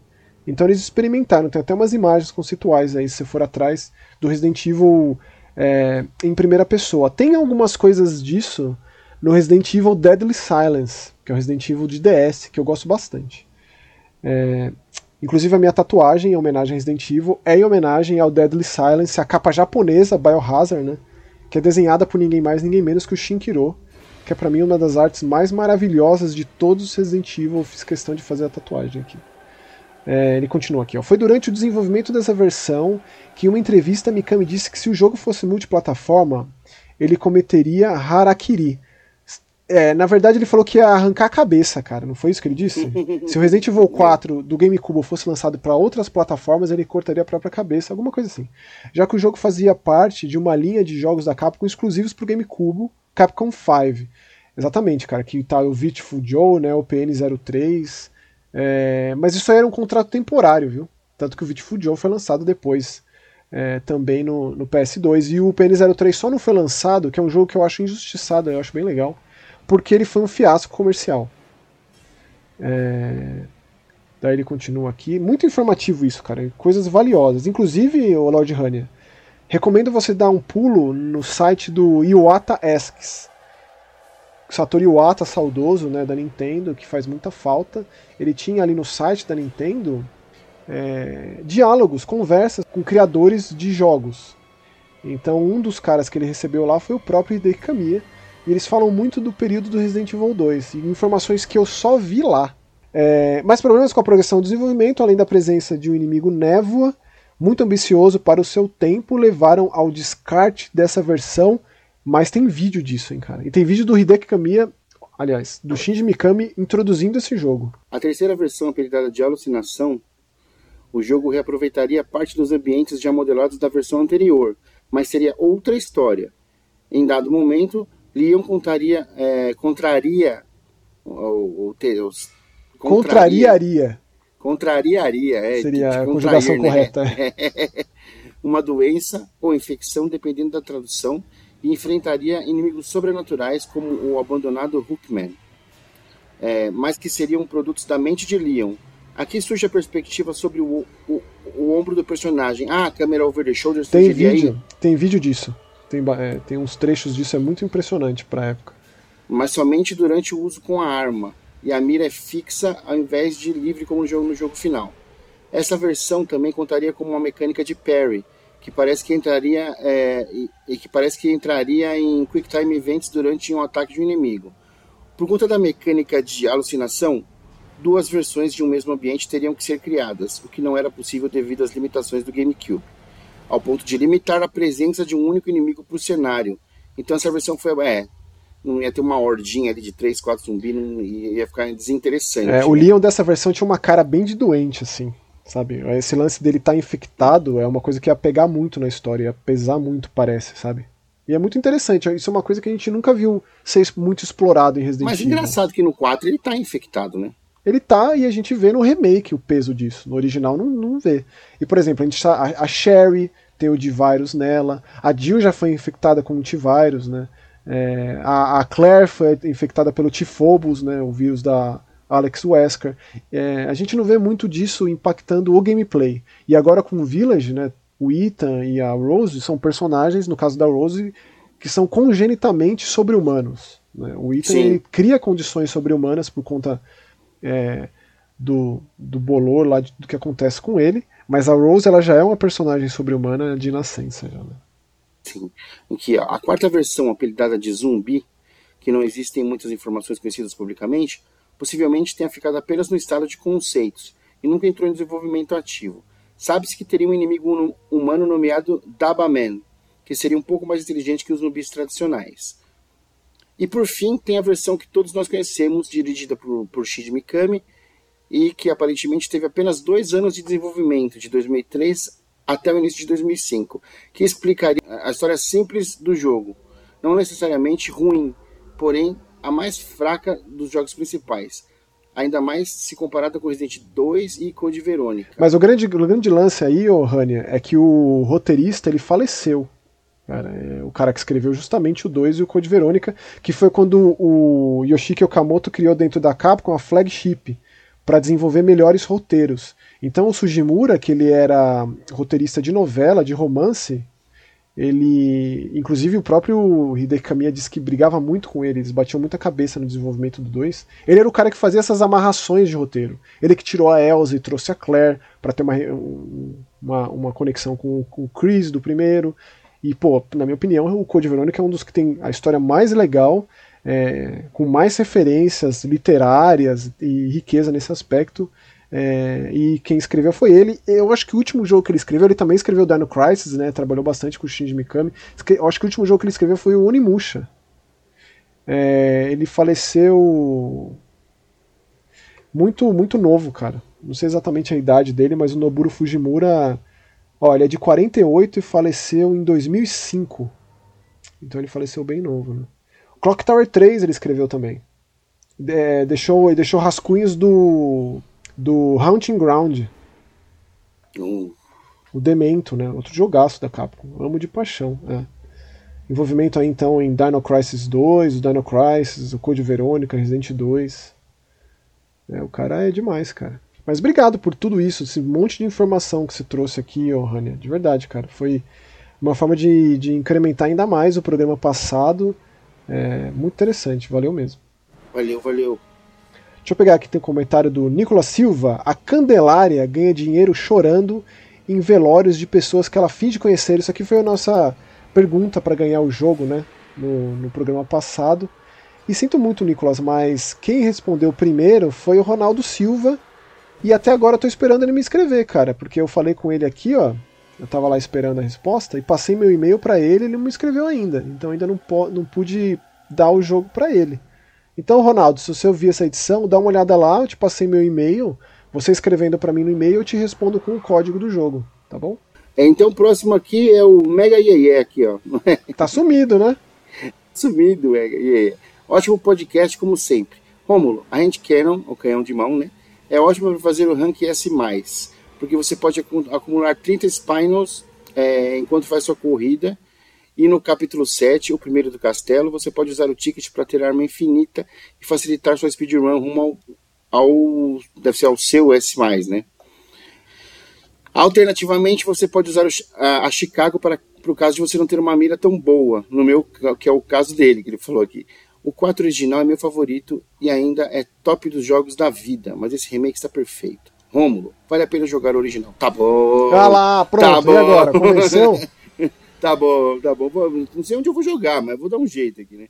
Então eles experimentaram, tem até umas imagens conceituais aí, se você for atrás, do Resident Evil é, em primeira pessoa. Tem algumas coisas disso no Resident Evil Deadly Silence, que é o Resident Evil de DS, que eu gosto bastante. É, Inclusive a minha tatuagem em homenagem a Resident Evil é em homenagem ao Deadly Silence, a capa japonesa Biohazard, né? Que é desenhada por ninguém mais, ninguém menos que o Shinkiro, que é para mim uma das artes mais maravilhosas de todos os Resident Evil. Eu fiz questão de fazer a tatuagem aqui. É, ele continua aqui. Ó. Foi durante o desenvolvimento dessa versão que, em uma entrevista, Mikami disse que se o jogo fosse multiplataforma, ele cometeria harakiri. É, na verdade, ele falou que ia arrancar a cabeça, cara. Não foi isso que ele disse? se o Resident Evil 4 do GameCube fosse lançado para outras plataformas, ele cortaria a própria cabeça, alguma coisa assim. Já que o jogo fazia parte de uma linha de jogos da Capcom exclusivos para o GameCube, Capcom 5. Exatamente, cara. Que tá o Beautiful Joe, né, o PN03. É, mas isso aí era um contrato temporário, viu? Tanto que o Beautiful Joe foi lançado depois é, também no, no, PS2. E o PN03 só não foi lançado, que é um jogo que eu acho injustiçado, eu acho bem legal, porque ele foi um fiasco comercial. É, daí ele continua aqui. Muito informativo isso, cara. Coisas valiosas. Inclusive, o Lord Hania, recomendo você dar um pulo no site do Iwata Asks Satoru Iwata, saudoso né, da Nintendo, que faz muita falta, ele tinha ali no site da Nintendo é, diálogos, conversas com criadores de jogos. Então um dos caras que ele recebeu lá foi o próprio Hideki Kamiya, e eles falam muito do período do Resident Evil 2, e informações que eu só vi lá. É, mais problemas com a progressão do desenvolvimento, além da presença de um inimigo névoa, muito ambicioso para o seu tempo, levaram ao descarte dessa versão mas tem vídeo disso, hein, cara. E tem vídeo do Hideki Kamiya, aliás, do Shinji Mikami introduzindo esse jogo. A terceira versão, apelidada de Alucinação, o jogo reaproveitaria parte dos ambientes já modelados da versão anterior, mas seria outra história. Em dado momento, Leon contaria, é, contraria o, o, os, contrariaria. Contrariaria, é. Seria a conjugação né? correta. Uma doença ou infecção, dependendo da tradução, e enfrentaria inimigos sobrenaturais como o abandonado Hookman, é, mas que seriam produtos da mente de Leon. Aqui surge a perspectiva sobre o, o, o ombro do personagem. Ah, a câmera over the shoulder Tem vídeo, aí? tem vídeo disso. Tem, é, tem uns trechos disso, é muito impressionante pra época. Mas somente durante o uso com a arma. E a mira é fixa ao invés de livre como no jogo, no jogo final. Essa versão também contaria com uma mecânica de parry, que parece que entraria é, e, e, que parece que entraria em Quick Time Events durante um ataque de um inimigo. Por conta da mecânica de alucinação, duas versões de um mesmo ambiente teriam que ser criadas, o que não era possível devido às limitações do GameCube, ao ponto de limitar a presença de um único inimigo para o cenário. Então essa versão foi é, não ia ter uma hordinha ali de 3, 4 zumbis, não ia ficar desinteressante. É, o Leon dessa versão tinha uma cara bem de doente, assim sabe? Esse lance dele estar tá infectado é uma coisa que ia pegar muito na história, ia pesar muito, parece, sabe? E é muito interessante, isso é uma coisa que a gente nunca viu ser muito explorado em Resident Evil. Mas engraçado que no 4 ele tá infectado, né? Ele tá e a gente vê no remake o peso disso. No original não, não vê. E, por exemplo, a gente tá, a, a Sherry tem o D-Virus nela, a Jill já foi infectada com o T-Virus, né? É, a, a, Claire foi infectada pelo T-Phobos, né? O vírus da, Alex Wesker. É, a gente não vê muito disso impactando o gameplay. E agora com o Village, né, o Ethan e a Rose são personagens, no caso da Rose, que são congenitamente sobre-humanos. Né? O Ethan cria condições sobre-humanas por conta é, do, do bolor lá de, do que acontece com ele, mas a Rose ela já é uma personagem sobre-humana de nascença. Já, né? Sim. Que a quarta versão, apelidada de zumbi, que não existem muitas informações conhecidas publicamente, possivelmente tenha ficado apenas no estado de conceitos e nunca entrou em desenvolvimento ativo. Sabe-se que teria um inimigo humano nomeado Dabaman, que seria um pouco mais inteligente que os zumbis tradicionais. E por fim, tem a versão que todos nós conhecemos, dirigida por, por Shinji Mikami, e que aparentemente teve apenas dois anos de desenvolvimento, de 2003 até o início de 2005, que explicaria a história simples do jogo, não necessariamente ruim, porém a mais fraca dos jogos principais. Ainda mais se comparada com Resident 2 e Code Verônica. Mas o grande, o grande lance aí, ô Hania, é que o roteirista ele faleceu. Cara, é o cara que escreveu justamente o 2 e o Code Verônica, que foi quando o Yoshiki Okamoto criou dentro da Capcom a Flagship para desenvolver melhores roteiros. Então o Sugimura, que ele era roteirista de novela, de romance, Ele, inclusive o próprio Hideki Kamiya disse que brigava muito com ele, eles batiam muita cabeça no desenvolvimento do 2. Ele era o cara que fazia essas amarrações de roteiro. Ele que tirou a Elsa e trouxe a Claire para ter uma, uma, uma, conexão com, com o Chris do primeiro. E, pô, na minha opinião, o Code Verônica é um dos que tem a história mais legal, é, com mais referências literárias e riqueza nesse aspecto. É, e quem escreveu foi ele. Eu acho que o último jogo que ele escreveu, ele também escreveu Dino Crisis, né? Trabalhou bastante com o Shinji Mikami. Eu acho que o último jogo que ele escreveu foi o Onimusha. É, ele faleceu muito muito novo, cara. Não sei exatamente a idade dele, mas o Noburo Fujimura, olha, ele é de 48 e faleceu em 2005. Então ele faleceu bem novo, né? Clock Tower 3 ele escreveu também. É, deixou, deixou rascunhos do do Haunting Ground. Uh. O Demento, né? Outro jogaço da Capcom. Amo de paixão. É. Envolvimento aí então em Dino Crisis 2, o Dino Crisis, o Code Verônica, Resident 2. É, o cara é demais, cara. Mas obrigado por tudo isso, esse monte de informação que você trouxe aqui, ô Rania. De verdade, cara. Foi uma forma de, de incrementar ainda mais o programa passado. É, muito interessante, valeu mesmo. Valeu, valeu. Deixa eu pegar aqui, tem um comentário do Nicolas Silva. A Candelária ganha dinheiro chorando em velórios de pessoas que ela finge conhecer. Isso aqui foi a nossa pergunta para ganhar o jogo, né? No, no programa passado. E sinto muito, Nicolas, mas quem respondeu primeiro foi o Ronaldo Silva. E até agora eu tô esperando ele me escrever, cara, porque eu falei com ele aqui, ó. Eu tava lá esperando a resposta e passei meu e-mail para ele, ele não me escreveu ainda. Então ainda não, não pude dar o jogo para ele. Então, Ronaldo, se você ouvir essa edição, dá uma olhada lá, eu te passei meu e-mail. Você escrevendo para mim no e-mail, eu te respondo com o código do jogo, tá bom? É, então, o próximo aqui é o Mega Yeye aqui, ó. Tá sumido, né? sumido, Mega Yeye. Ótimo podcast, como sempre. Rômulo, a gente Canon, o canhão de mão, né? É ótimo para fazer o rank S+, porque você pode acumular 30 spinels é, enquanto faz sua corrida e no capítulo 7, o primeiro do castelo, você pode usar o ticket para ter arma infinita e facilitar sua speedrun rumo ao, ao. deve ser ao seu S, né? Alternativamente, você pode usar a, Chicago para o caso de você não ter uma mira tão boa, no meu que é o caso dele, que ele falou aqui. O 4 original é meu favorito e ainda é top dos jogos da vida, mas esse remake está perfeito. Rômulo, vale a pena jogar o original. Tá bom. Tá lá, pronto. Tá bom. E agora? Convenceu? Tá bom, tá bom. Não sei onde eu vou jogar, mas vou dar um jeito aqui, né?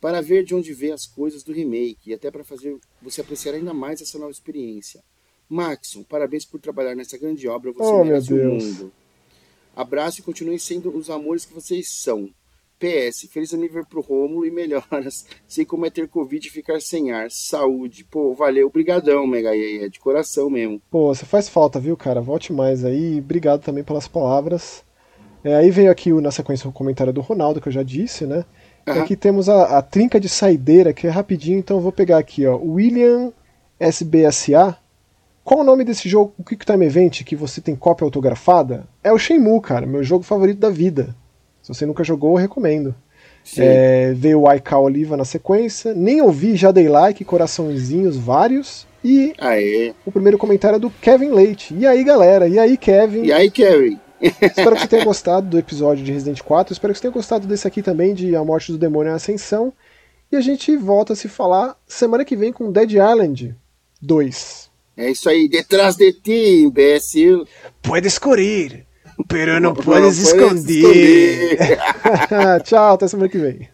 Para ver de onde vem as coisas do remake e até para fazer você apreciar ainda mais essa nova experiência. Maxon, parabéns por trabalhar nessa grande obra. Você oh, merece o mundo. Abraço e continuem sendo os amores que vocês são. PS, feliz aniversário pro Rômulo e melhoras. Sei como é ter Covid e ficar sem ar. Saúde. Pô, valeu. Obrigadão, Mega é de coração mesmo. Pô, você faz falta, viu, cara? Volte mais aí. Obrigado também pelas palavras. É, aí veio aqui na sequência o comentário do Ronaldo, que eu já disse, né? Uhum. Aqui temos a, a, trinca de saideira, que é rapidinho, então eu vou pegar aqui, ó. William SBSA. Qual o nome desse jogo, o Quick Time Event, que você tem cópia autografada? É o Shenmue, cara, meu jogo favorito da vida. Se você nunca jogou, eu recomendo. É, veio o Aika Oliva na sequência. Nem ouvi, já dei like, coraçãozinhos vários. E Aê. o primeiro comentário é do Kevin Leite. E aí, galera? E aí, Kevin? E aí, Kevin? Espero que você tenha gostado do episódio de Resident 4. Espero que você tenha gostado desse aqui também, de A Morte do Demônio e a Ascensão. E a gente volta a se falar semana que vem com Dead Island 2. É isso aí, detrás de ti, imbécil. Puedes pero não, não puedes esconder. esconder. Tchau, até semana que vem.